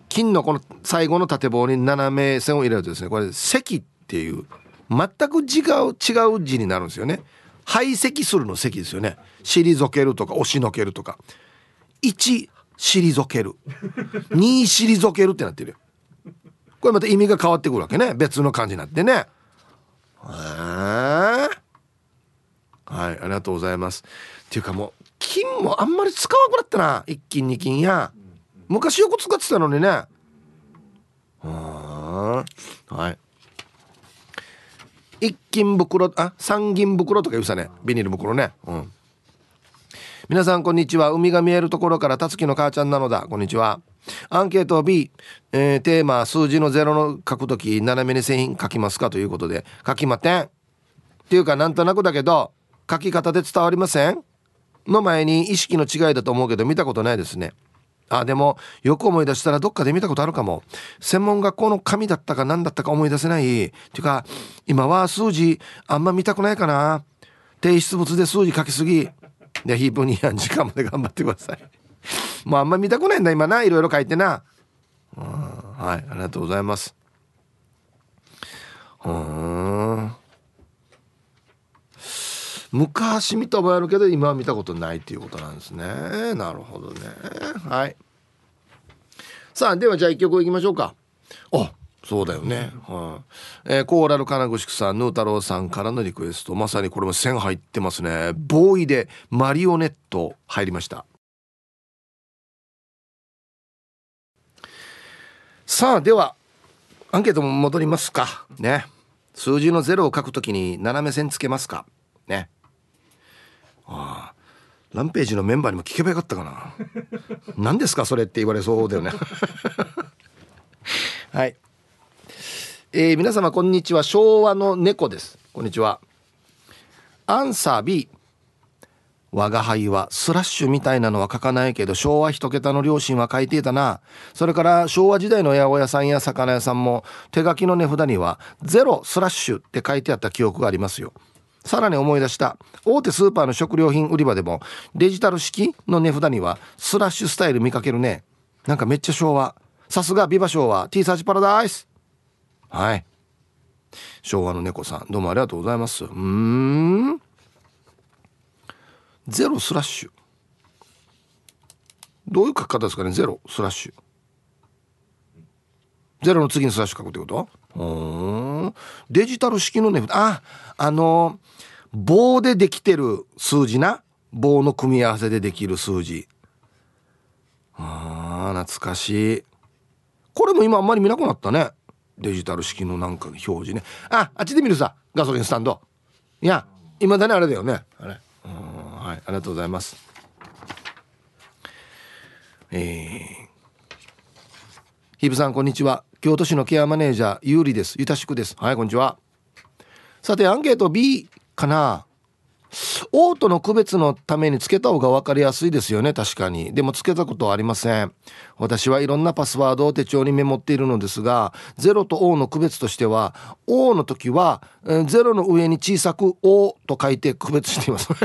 A: 金のこの最後の縦棒に斜め線を入れるとですねこれ積っていう全く違う違う字になるんですよね。排斥するの積ですよね。退けるとか押しのけるとか。1退ける。2退けるってなってるよ。これまた意味が変わってくるわけね。別の漢字になってね。へえはいありがとうございます。っていうかもう金もあんまり使わなくなったな。一金二金や。昔よく使ってたのにね。はい。一金袋あ三銀袋とか言うさね。ビニール袋ね。うん。皆さんこんにちは。海が見えるところからたつきの母ちゃんなのだ。こんにちは。アンケート B、えーテーマ数字のゼロの書くとき斜めに線書きますか？ということで。書きません。っていうかなんとなくだけど書き方で伝わりませんの前に意識の違いだと思うけど見たことないですね。あでもよく思い出したらどっかで見たことあるかも。専門学校の紙だったか何だったか思い出せない。っていうか今は数字あんま見たくないかな。提出物で数字書きすぎ。でヒープにやん時間まで頑張ってください。もうあんま見たくないんだ。今ないろいろ書いてな。うんはいありがとうございます。うーん。昔見た覚えあるけど今は見たことないっていうことなんですね。なるほどね。はい。さあではじゃあ一曲いきましょうか。あそうだよね、はい。えーコーラル金具宿さんヌー太郎さんからのリクエスト。まさにこれも線入ってますね。ボーイでマリオネット入りました。さあではアンケートも戻りますか。ね。数字のゼロを書くときに斜め線つけますか。ね。ああ。ランページのメンバーにも聞けばよかったかな。何ですかそれって言われそうだよね。はい。えー皆様こんにちは。昭和の猫です。こんにちは。アンサー B 我が輩はスラッシュみたいなのは書かないけど昭和一桁の両親は書いていたな。それから昭和時代の八百屋さんや魚屋さんも手書きの値札にはゼロスラッシュって書いてあった記憶がありますよ。さらに思い出した大手スーパーの食料品売り場でもデジタル式の値札にはスラッシュスタイル見かけるね。なんかめっちゃ昭和。さすがビバ昭和 T サーチパラダイス。はい。昭和の猫さんどうもありがとうございます。うん。ゼロスラッシュ。どういう書き方ですかね？ゼロスラッシュ。ゼロの次にスラッシュ書くってこと？うん。デジタル式のねああの棒でできてる数字な。棒の組み合わせでできる数字。あー懐かしい。これも今あんまり見なくなったね。デジタル式のなんか表示ね。ああっちで見るさ。ガソリンスタンド。いや今だねあれだよね。あれ。うんはい。ありがとうございます。えー、ヒブさんこんにちは。京都市のケアマネージャーゆうりです。ゆたしくです。はいこんにちは。さてアンケート B かな。オートの区別のためにつけた方が分かりやすいですよね。確かに。でもつけたことはありません。私はいろんなパスワードを手帳にメモっているのですが0と O の区別としては O の時は0の上に小さく O と書いて区別しています。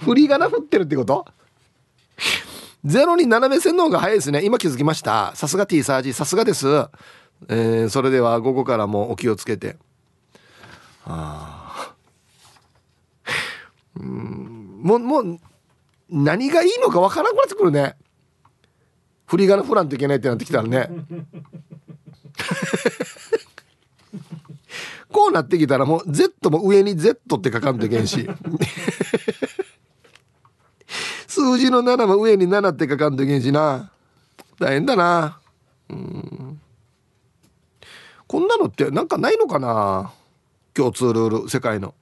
A: 振り仮名振ってるってこと？ゼロに斜め線の方が早いですね。今気づきました。さすが T サージさすがです。えー、それでは午後からもお気をつけて。あうん。もうもう何がいいのかわからなくなってくるね。振り仮名振らんといけないってなってきたらね。こうなってきたらもう Z も上に Z って書かんといけんし。数字の7も上に7って書かんといけんしな。大変だな。うん。こんなのってなんかないのかな。共通ルール世界の。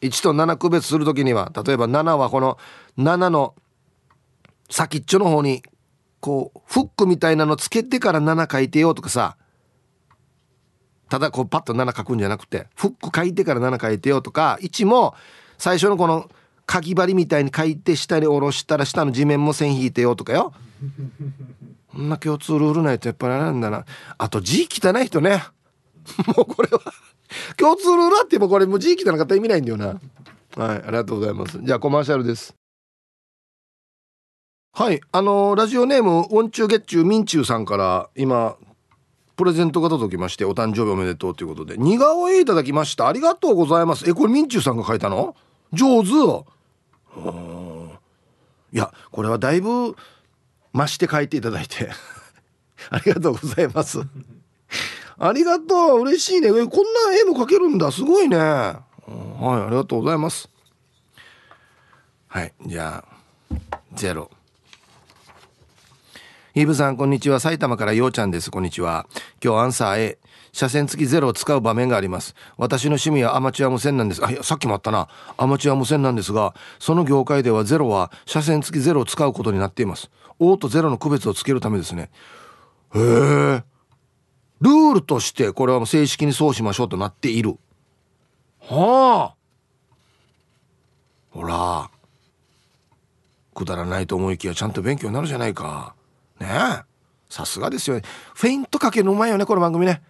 A: 1と7区別する時には例えば7はこの7の先っちょの方にこうフックみたいなのつけてから7書いてよとかさ。ただこうパッと7書くんじゃなくてフック書いてから7書いてよとか1も最初のこのかぎ針みたいに書いて下に下ろしたら下の地面も線引いてよとかよ。こんな共通ルールないとやっぱりあれなんだな。あと字汚い人ね。もうこれは。共通ルールあってもこれもう字汚かったら意味ないんだよな。はいありがとうございます。じゃあコマーシャルです。はいあのー、ラジオネームウォンチューゲッチューミンチューさんから今プレゼントが届きましてお誕生日おめでとうということで。似顔絵いただきました。ありがとうございます。えこれミンチューさんが書いたの？上手。いやこれはだいぶ増して書いていただいて。ありがとうございます。ありがとう。嬉しいね。こんな絵も描けるんだ。すごいね。はいありがとうございます。はいじゃあゼロ。イブさんこんにちは。埼玉からようちゃんです。こんにちは。今日アンサー A 車線付きゼロを使う場面があります。私の趣味はアマチュア無線なんです。あいやさっきもあったな。アマチュア無線なんですがその業界ではゼロは車線付きゼロを使うことになっています。オーとゼロの区別をつけるためですね。へえルールとしてこれは正式にそうしましょうとなっている。はあ。ほらくだらないと思いきやちゃんと勉強になるじゃないか。ねえ。さすがですよ。ねフェイントかけるのうまいよねこの番組ね。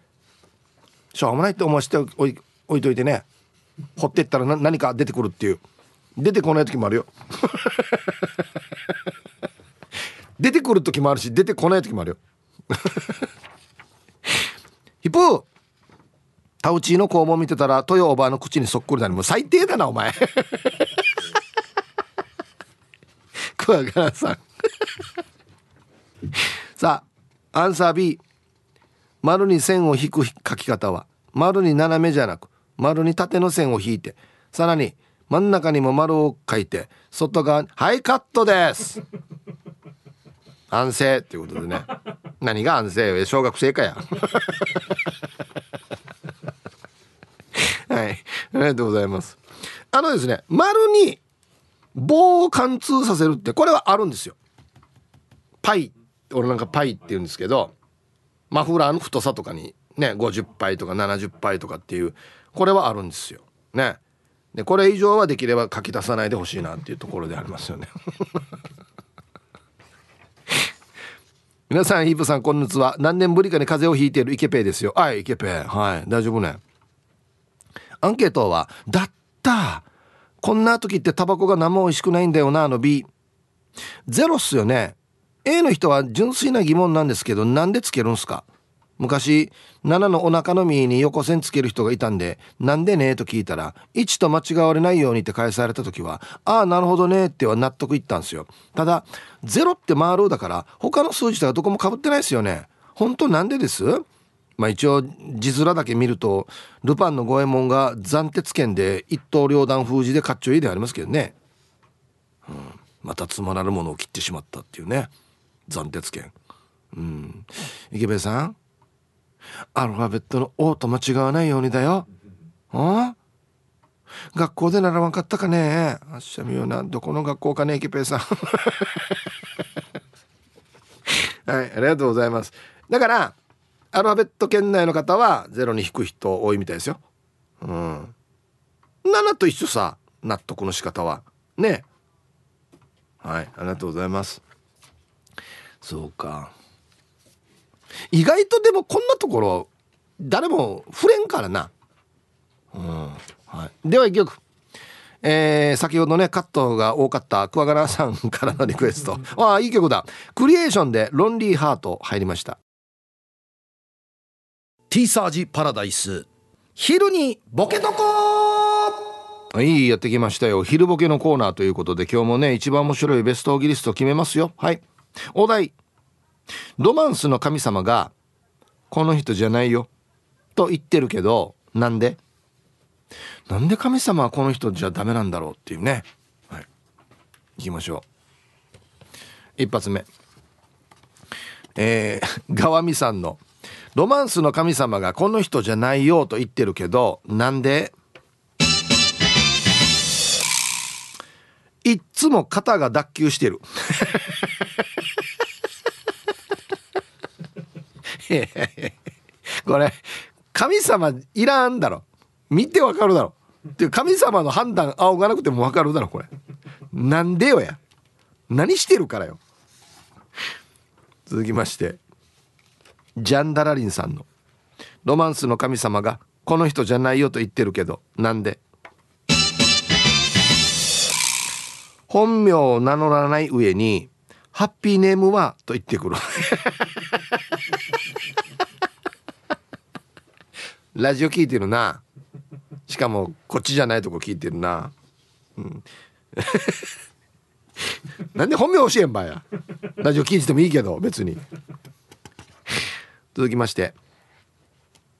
A: しょうもないって思わせておい置いといてね。掘ってったら何か出てくるっていう。出てこない時もあるよ。出てくる時もあるし出てこない時もあるよヒップタウチーの肛門見てたら豊おばあの口にそっくりだね。もう最低だなお前。クワガラさん。さあアンサー B 丸に線を引く書き方は丸に斜めじゃなく丸に縦の線を引いてさらに真ん中にも丸を書いて外側に「はいカットです」安静っていうことでね。何が安静？小学生かや。はい。ありがとうございます。あのですね丸に棒を貫通させるってこれはあるんですよ。パイ俺なんかパイって言うんですけどマフラーの太さとかにね50杯とか70杯とかっていうこれはあるんですよ。ね。でこれ以上はできれば書き出さないでほしいなっていうところでありますよね皆さんヒープさんこんにちは。何年ぶりかに風邪をひいているイケペイですよ。はいイケペイ。はい。大丈夫ね。アンケートはだった。こんな時ってタバコが何も美味しくないんだよなあの B ゼロっすよね。A の人は純粋な疑問なんですけどなんでつけるんすか？昔7のお腹の実に横線つける人がいたんでなんでねと聞いたら1と間違われないようにって返された時はああなるほどねっては納得いったんですよ。ただ0って回るだから他の数字とはどこもかぶってないですよね。本当なんでです？まあ一応字面だけ見るとルパンの五右衛門が斬鉄剣で一刀両断封じでかっちょいいでありますけどね、うん、またつまらぬものを切ってしまったっていうね。斬鉄剣うん。池部さん？アルファベットの「O」と間違わないようにだよ。あ学校で習わんかったかね？あっしゃみよなどこの学校かねキペイさん。はいありがとうございます。だからアルファベット圏内の方はゼロに引く人多いみたいですよ。うん。7と一緒さ納得の仕方は。ね。はいありがとうございます。そうか。意外とでもこんなところ誰も触れんからな。うん。はい、では一曲。えー、先ほどねカットが多かった桑原さんからのリクエスト。ああいい曲だ。クリエーションで「ロンリーハート」入りました。ティーサージパラダイス。昼にボケとこはいやってきましたよ。昼ボケのコーナーということで今日もね一番面白いベストオギリスト決めますよ。はい。お題ロマンスの神様がこの人じゃないよと言ってるけどなんで？なんで神様はこの人じゃダメなんだろうっていうね。はい。行きましょう。一発目。えー、ガワミさんの「ロマンスの神様がこの人じゃないよ」と言ってるけどなんで？いっつも肩が脱臼してる。これ神様いらんだろ。見てわかるだろ。っていう神様の判断仰がなくてもわかるだろこれ。なんでよや。何してるからよ。続きましてジャンダラリンさんの「ロマンスの神様がこの人じゃないよと言ってるけどなんで?」本名を名乗らない上に「ハッピーネームは?」と言ってくる。ラジオ聞いてるな。しかもこっちじゃないとこ聞いてるな、うん、なんで本名教えんばや。ラジオ聞いててもいいけど別に。続きまして。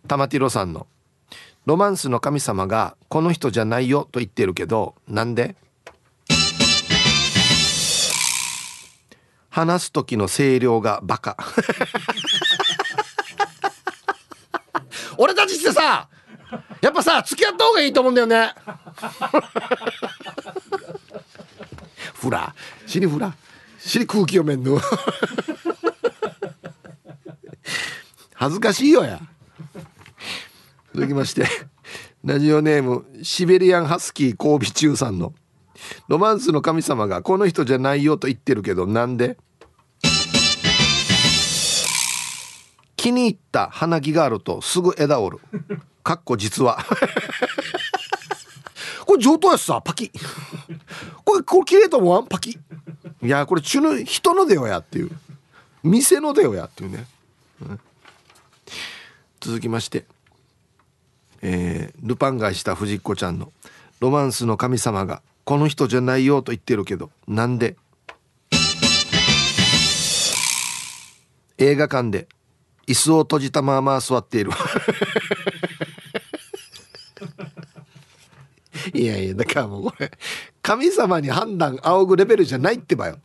A: 玉ティロさんの「ロマンスの神様がこの人じゃないよ」と言ってるけどなんで？話す時の声量がバカ。俺たちってさやっぱさ付き合った方がいいと思うんだよね。フラ死にフラ死に空気読めんの。恥ずかしいよや。続きまして。ラジオネームシベリアンハスキー交尾中さんの。ロマンスの神様がこの人じゃないよと言ってるけどなんで？気に入った花木があるとすぐ枝折る。かっこ実は これ上等やしさパキ。これこれ綺麗と思わん？パキ。いやこれ中の人のでよやっていう。店のでよやっていうね、うん、続きまして。えー、ルパン買いした藤子ちゃんの「ロマンスの神様がこの人じゃないよ」と言ってるけどなんで？映画館で椅子を閉じたまま座っている。いやいやだからもうこれ神様に判断仰ぐレベルじゃないってばよ。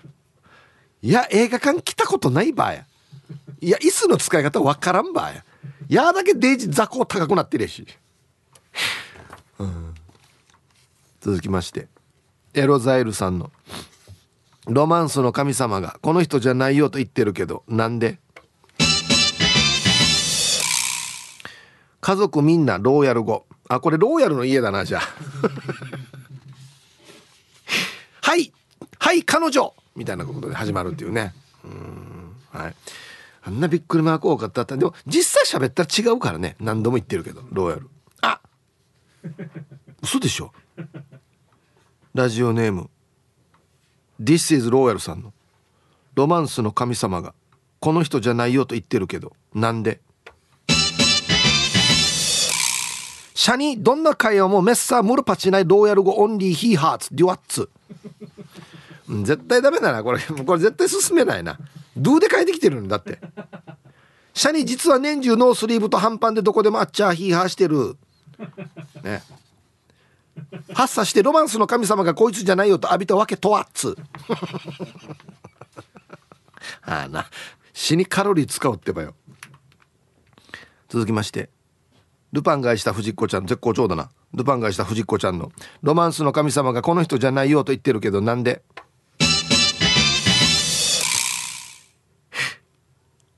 A: いや映画館来たことないばや。いや椅子の使い方わからんばや。いやだけデイジ雑魚高くなってるし、うん、続きましてエロザイルさんの「ロマンスの神様がこの人じゃないよと言ってるけどなんで?」家族みんなローヤル語。あこれローヤルの家だなじゃあ。はいはい彼女！みたいなことで始まるっていうね。うんはい。あんなびっくりマーク多かった。でも実際喋ったら違うからね。何度も言ってるけどローヤル。あ嘘でしょ。ラジオネーム。This is ローヤルさんの。ロマンスの神様がこの人じゃないよと言ってるけどなんで？シャにどんな会話もメッサームルパチないローヤル語オンリーヒーハーツデュワッツ。絶対ダメだなこれ。これ絶対進めないな。ドゥで書いてきてるんだって。シャに実は年中ノースリーブと半パンでどこでもあっちゃヒーハーしてる。ね。発作してロマンスの神様がこいつじゃないよと浴びたわけとはっつ。ああな。死にカロリー使うってばよ。続きまして。ルパンがした藤子ちゃん絶好調だな。ルパンがした藤子ちゃんの。ロマンスの神様がこの人じゃないよと言ってるけどなんで？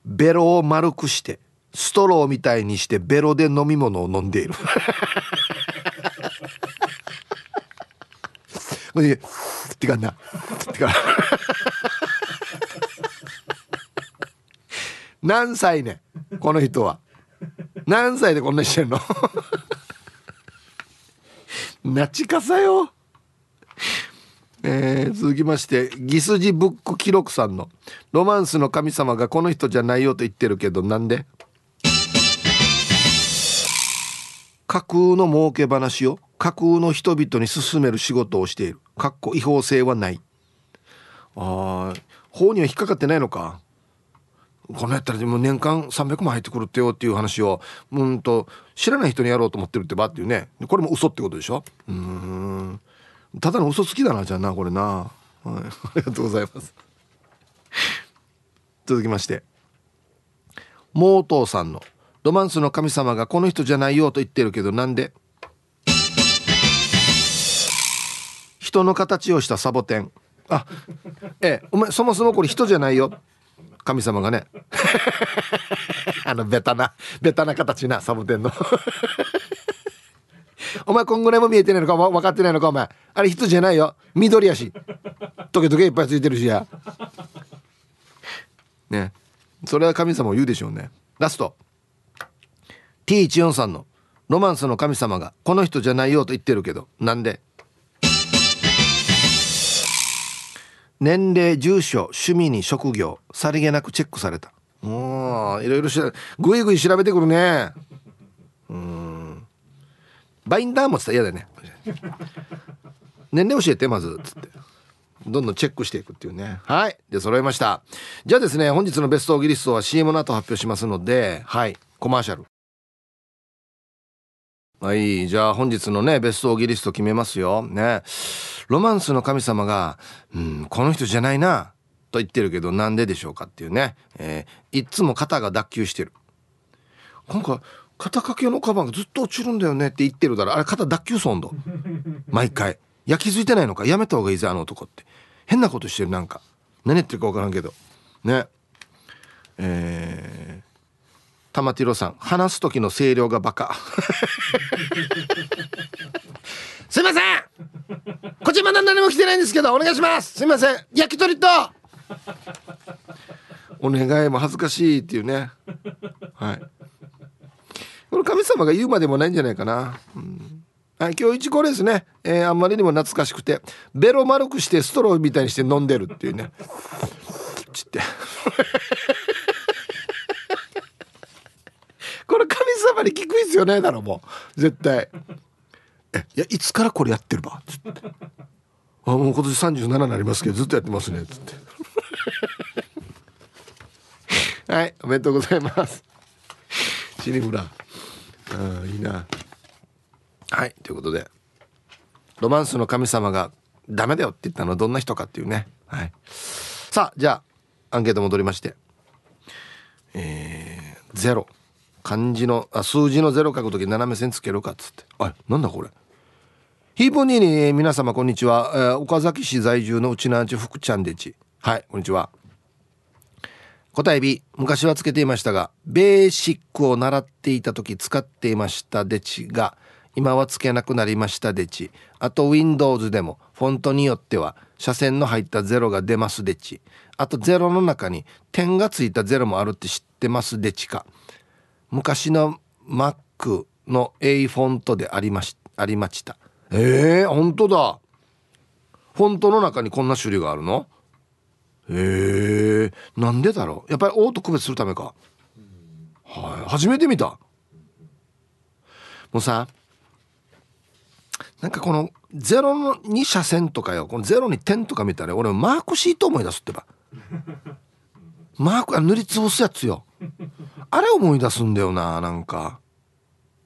A: ベロを丸くしてストローみたいにしてベロで飲み物を飲んでいる。これでってかな。ってか。何歳ねこの人は。何歳でこんなしてんの？なちかさよ。えー、続きましてギスジブック記録さんの「ロマンスの神様がこの人じゃないよ」と言ってるけどなんで？架空の儲け話を架空の人々に勧める仕事をしている。かっこ違法性はない。ああ法には引っかかってないのか。このやったらも年間300万入ってくるってよっていう話をうんと知らない人にやろうと思ってるってばっていうね。これも嘘ってことでしょ？うん。ただの嘘つきだなじゃあなこれな、はい、ありがとうございます。続きまして。モートーさんの「ロマンスの神様がこの人じゃないよ」と言ってるけどなんで？人の形をしたサボテン。あええ。お前そもそもこれ人じゃないよ。神様がね。あのベタなベタな形なサボテンの。お前こんぐらいも見えてないのか？分かってないのか？お前。あれ人じゃないよ。緑やし。トゲトゲいっぱいついてるしや。ね。それは神様を言うでしょうね。ラスト。T143 の。ロマンスの神様がこの人じゃないよと言ってるけど。なんで？年齢住所趣味に職業さりげなくチェックされた。うんいろいろしぐいぐい調べてくるね。うん。バインダー持ってたら嫌だね。年齢教えてまずつって。どんどんチェックしていくっていうね。はい。で揃いました。じゃあですね本日のベストオギリストは CM の後発表しますのではい。コマーシャル。はいじゃあ本日のねベストオギリスト決めますよねロマンスの神様が、うん、この人じゃないな、と言ってるけど、なんででしょうかっていうね。えー、いつも肩が脱臼してる。今回、肩掛けのカバンがずっと落ちるんだよねって言ってるだろ。あれ肩脱臼損度。毎回。いや、気づいてないのか。やめた方がいいぜ、あの男って。変なことしてる、なんか。何言ってるか分からんけど。ね。えー、玉ティロさん話す時の声量がバカ。すいません。こっちまだ何も来てないんですけどお願いします。すいません。焼き鳥と。お願いも恥ずかしいっていうね。はい。この神様が言うまでもないんじゃないかな、うん。はい、今日一これですね、えー、あんまりにも懐かしくて。ベロ丸くしてストローみたいにして飲んでるっていうね。ちってこれ神様に聞くですよねだろもう。絶対。えいやいつからこれやってるば？つって。あもう今年37になりますけどずっとやってますね。つって。はいおめでとうございます。シニフラあいいな。はいということで。ロマンスの神様がダメだよって言ったのはどんな人かっていうね。はい。さあじゃあアンケート戻りまして。えー、ゼロ。漢字のあ数字のゼロ書くとき斜め線つけるかっつって。あなんだこれ？ヒーポニーに皆様こんにちは、えー、岡崎市在住のうちなち福ちゃんでち。はいこんにちは。答え B 昔はつけていましたがベーシックを習っていた時使っていましたデチが今はつけなくなりましたデチあと Windows でもフォントによっては斜線の入ったゼロが出ますデチあとゼロの中に点がついたゼロもあるって知ってますデチか昔の Mac の A フォントでありましありました。えー、本当だ。フォントの中にこんな種類があるの？へえなんでだろう？やっぱりオート区別するためか。はい。初めて見た。もうさなんかこのゼロの2車線とかよ。このゼロに点とか見たら俺マークシート思い出すってば。マーク塗りつぶすやつよ。あれ思い出すんだよななんか。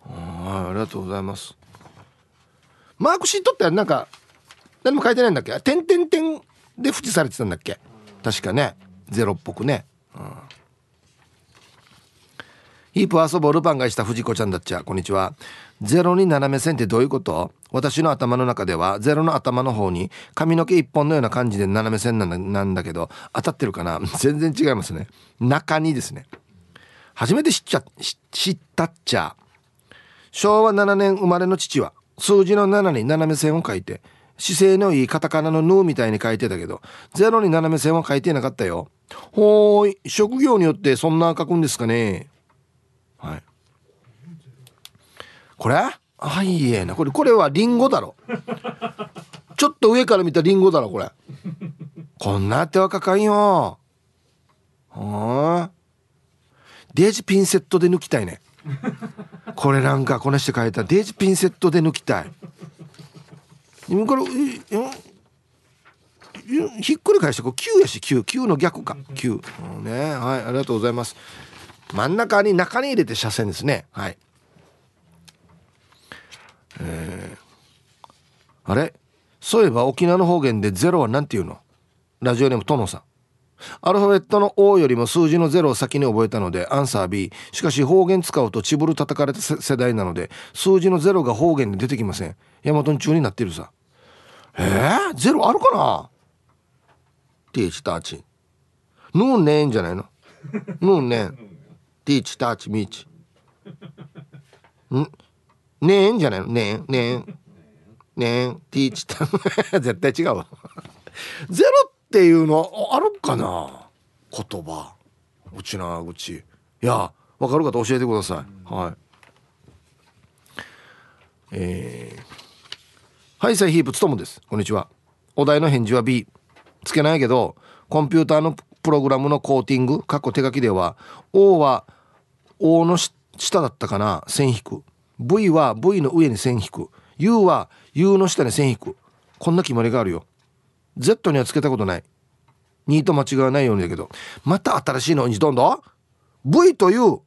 A: はいありがとうございます。マークシートってなんか何も書いてないんだっけ？点点点で縁されてたんだっけ？確かね。ゼロっぽくね、うん、ヒープ遊ぼうルパンがした藤子ちゃんだっちゃ。こんにちは。ゼロに斜め線ってどういうこと？私の頭の中ではゼロの頭の方に髪の毛一本のような感じで斜め線なんだけど当たってるかな？全然違いますね。中にですね。初めて知っちゃ知ったっちゃ。昭和7年生まれの父は数字の7に斜め線を書いて姿勢のいいカタカナの「ヌー」みたいに書いてたけどゼロに斜め線は書いてなかったよ。ほーい職業によってそんな書くんですかね。はい。これ？あいえな。これこれはリンゴだろ。ちょっと上から見たリンゴだろこれ。こんな手はかかんよ。はあデージピンセットで抜きたいね。これなんかこなして書いた。デージピンセットで抜きたい。これひっくり返してこう9やし99の逆か。9、ね。はい。ありがとうございます。真ん中に中に入れて車線ですね。はい。えー、あれ？そういえば沖縄の方言でゼロは何て言うの？ラジオネームトノさん。アルファベットの O よりも数字の0を先に覚えたのでアンサー B しかし方言使うとチブル叩かれた世代なので数字の0が方言で出てきません。ヤマトン中になってるさ。えー、ゼロあるかな？ティーチターチ。ヌーンねんじゃないの？ヌーンねんティーチターチミーチ。ん？ねえんじゃないの？ねえねえねえティーチタ 絶対違うわ。ゼロっていうのあるかな？言葉。うちなうちいやわかる方教えてください、はい。えー、はいサイヒープつともです。こんにちは。お題の返事は B つけないけどコンピューターのプログラムのコーティング過去手書きでは O は O の下だったかな？線引く。V は V の上に線引く。U は U の下に線引く。こんな決まりがあるよ。Z にはつけたことない。2と間違わないようにだけど。また新しいのにどんどん？V と U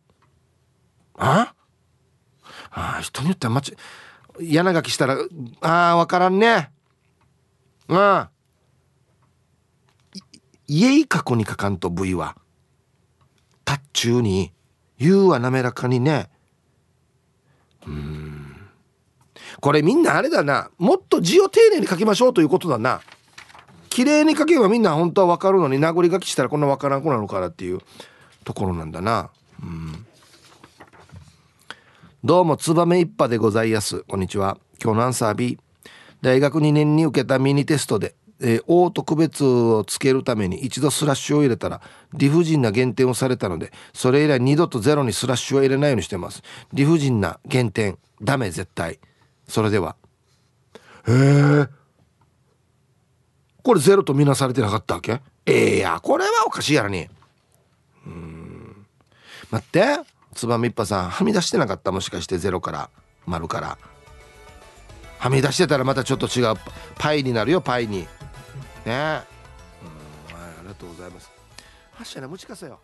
A: あ？あ人によっては間違柳書きしたらああ分からんね。ああ家い過去に書かんと V は。タッチューに U は滑らかにね。うん。これみんなあれだな。もっと字を丁寧に書きましょうということだな。綺麗に書けばみんな本当は分かるのに名残書きしたらこんな分からんくなるからっていうところなんだな。うん。どうもツバメ一派でございます。こんにちは。今日のアンサー B 大学2年に受けたミニテストでえー、王と区別をつけるために一度スラッシュを入れたら理不尽な減点をされたのでそれ以来二度とゼロにスラッシュは入れないようにしてます。理不尽な減点。ダメ絶対。それでは。へえこれゼロとみなされてなかったわけ？ええー、や。これはおかしいやらに。うん。待って。つばみっぱさんはみ出してなかった？もしかしてゼロから丸から。はみ出してたらまたちょっと違う。パイになるよパイに。ね。うん。はいありがとうございます。発射なむちかせよ。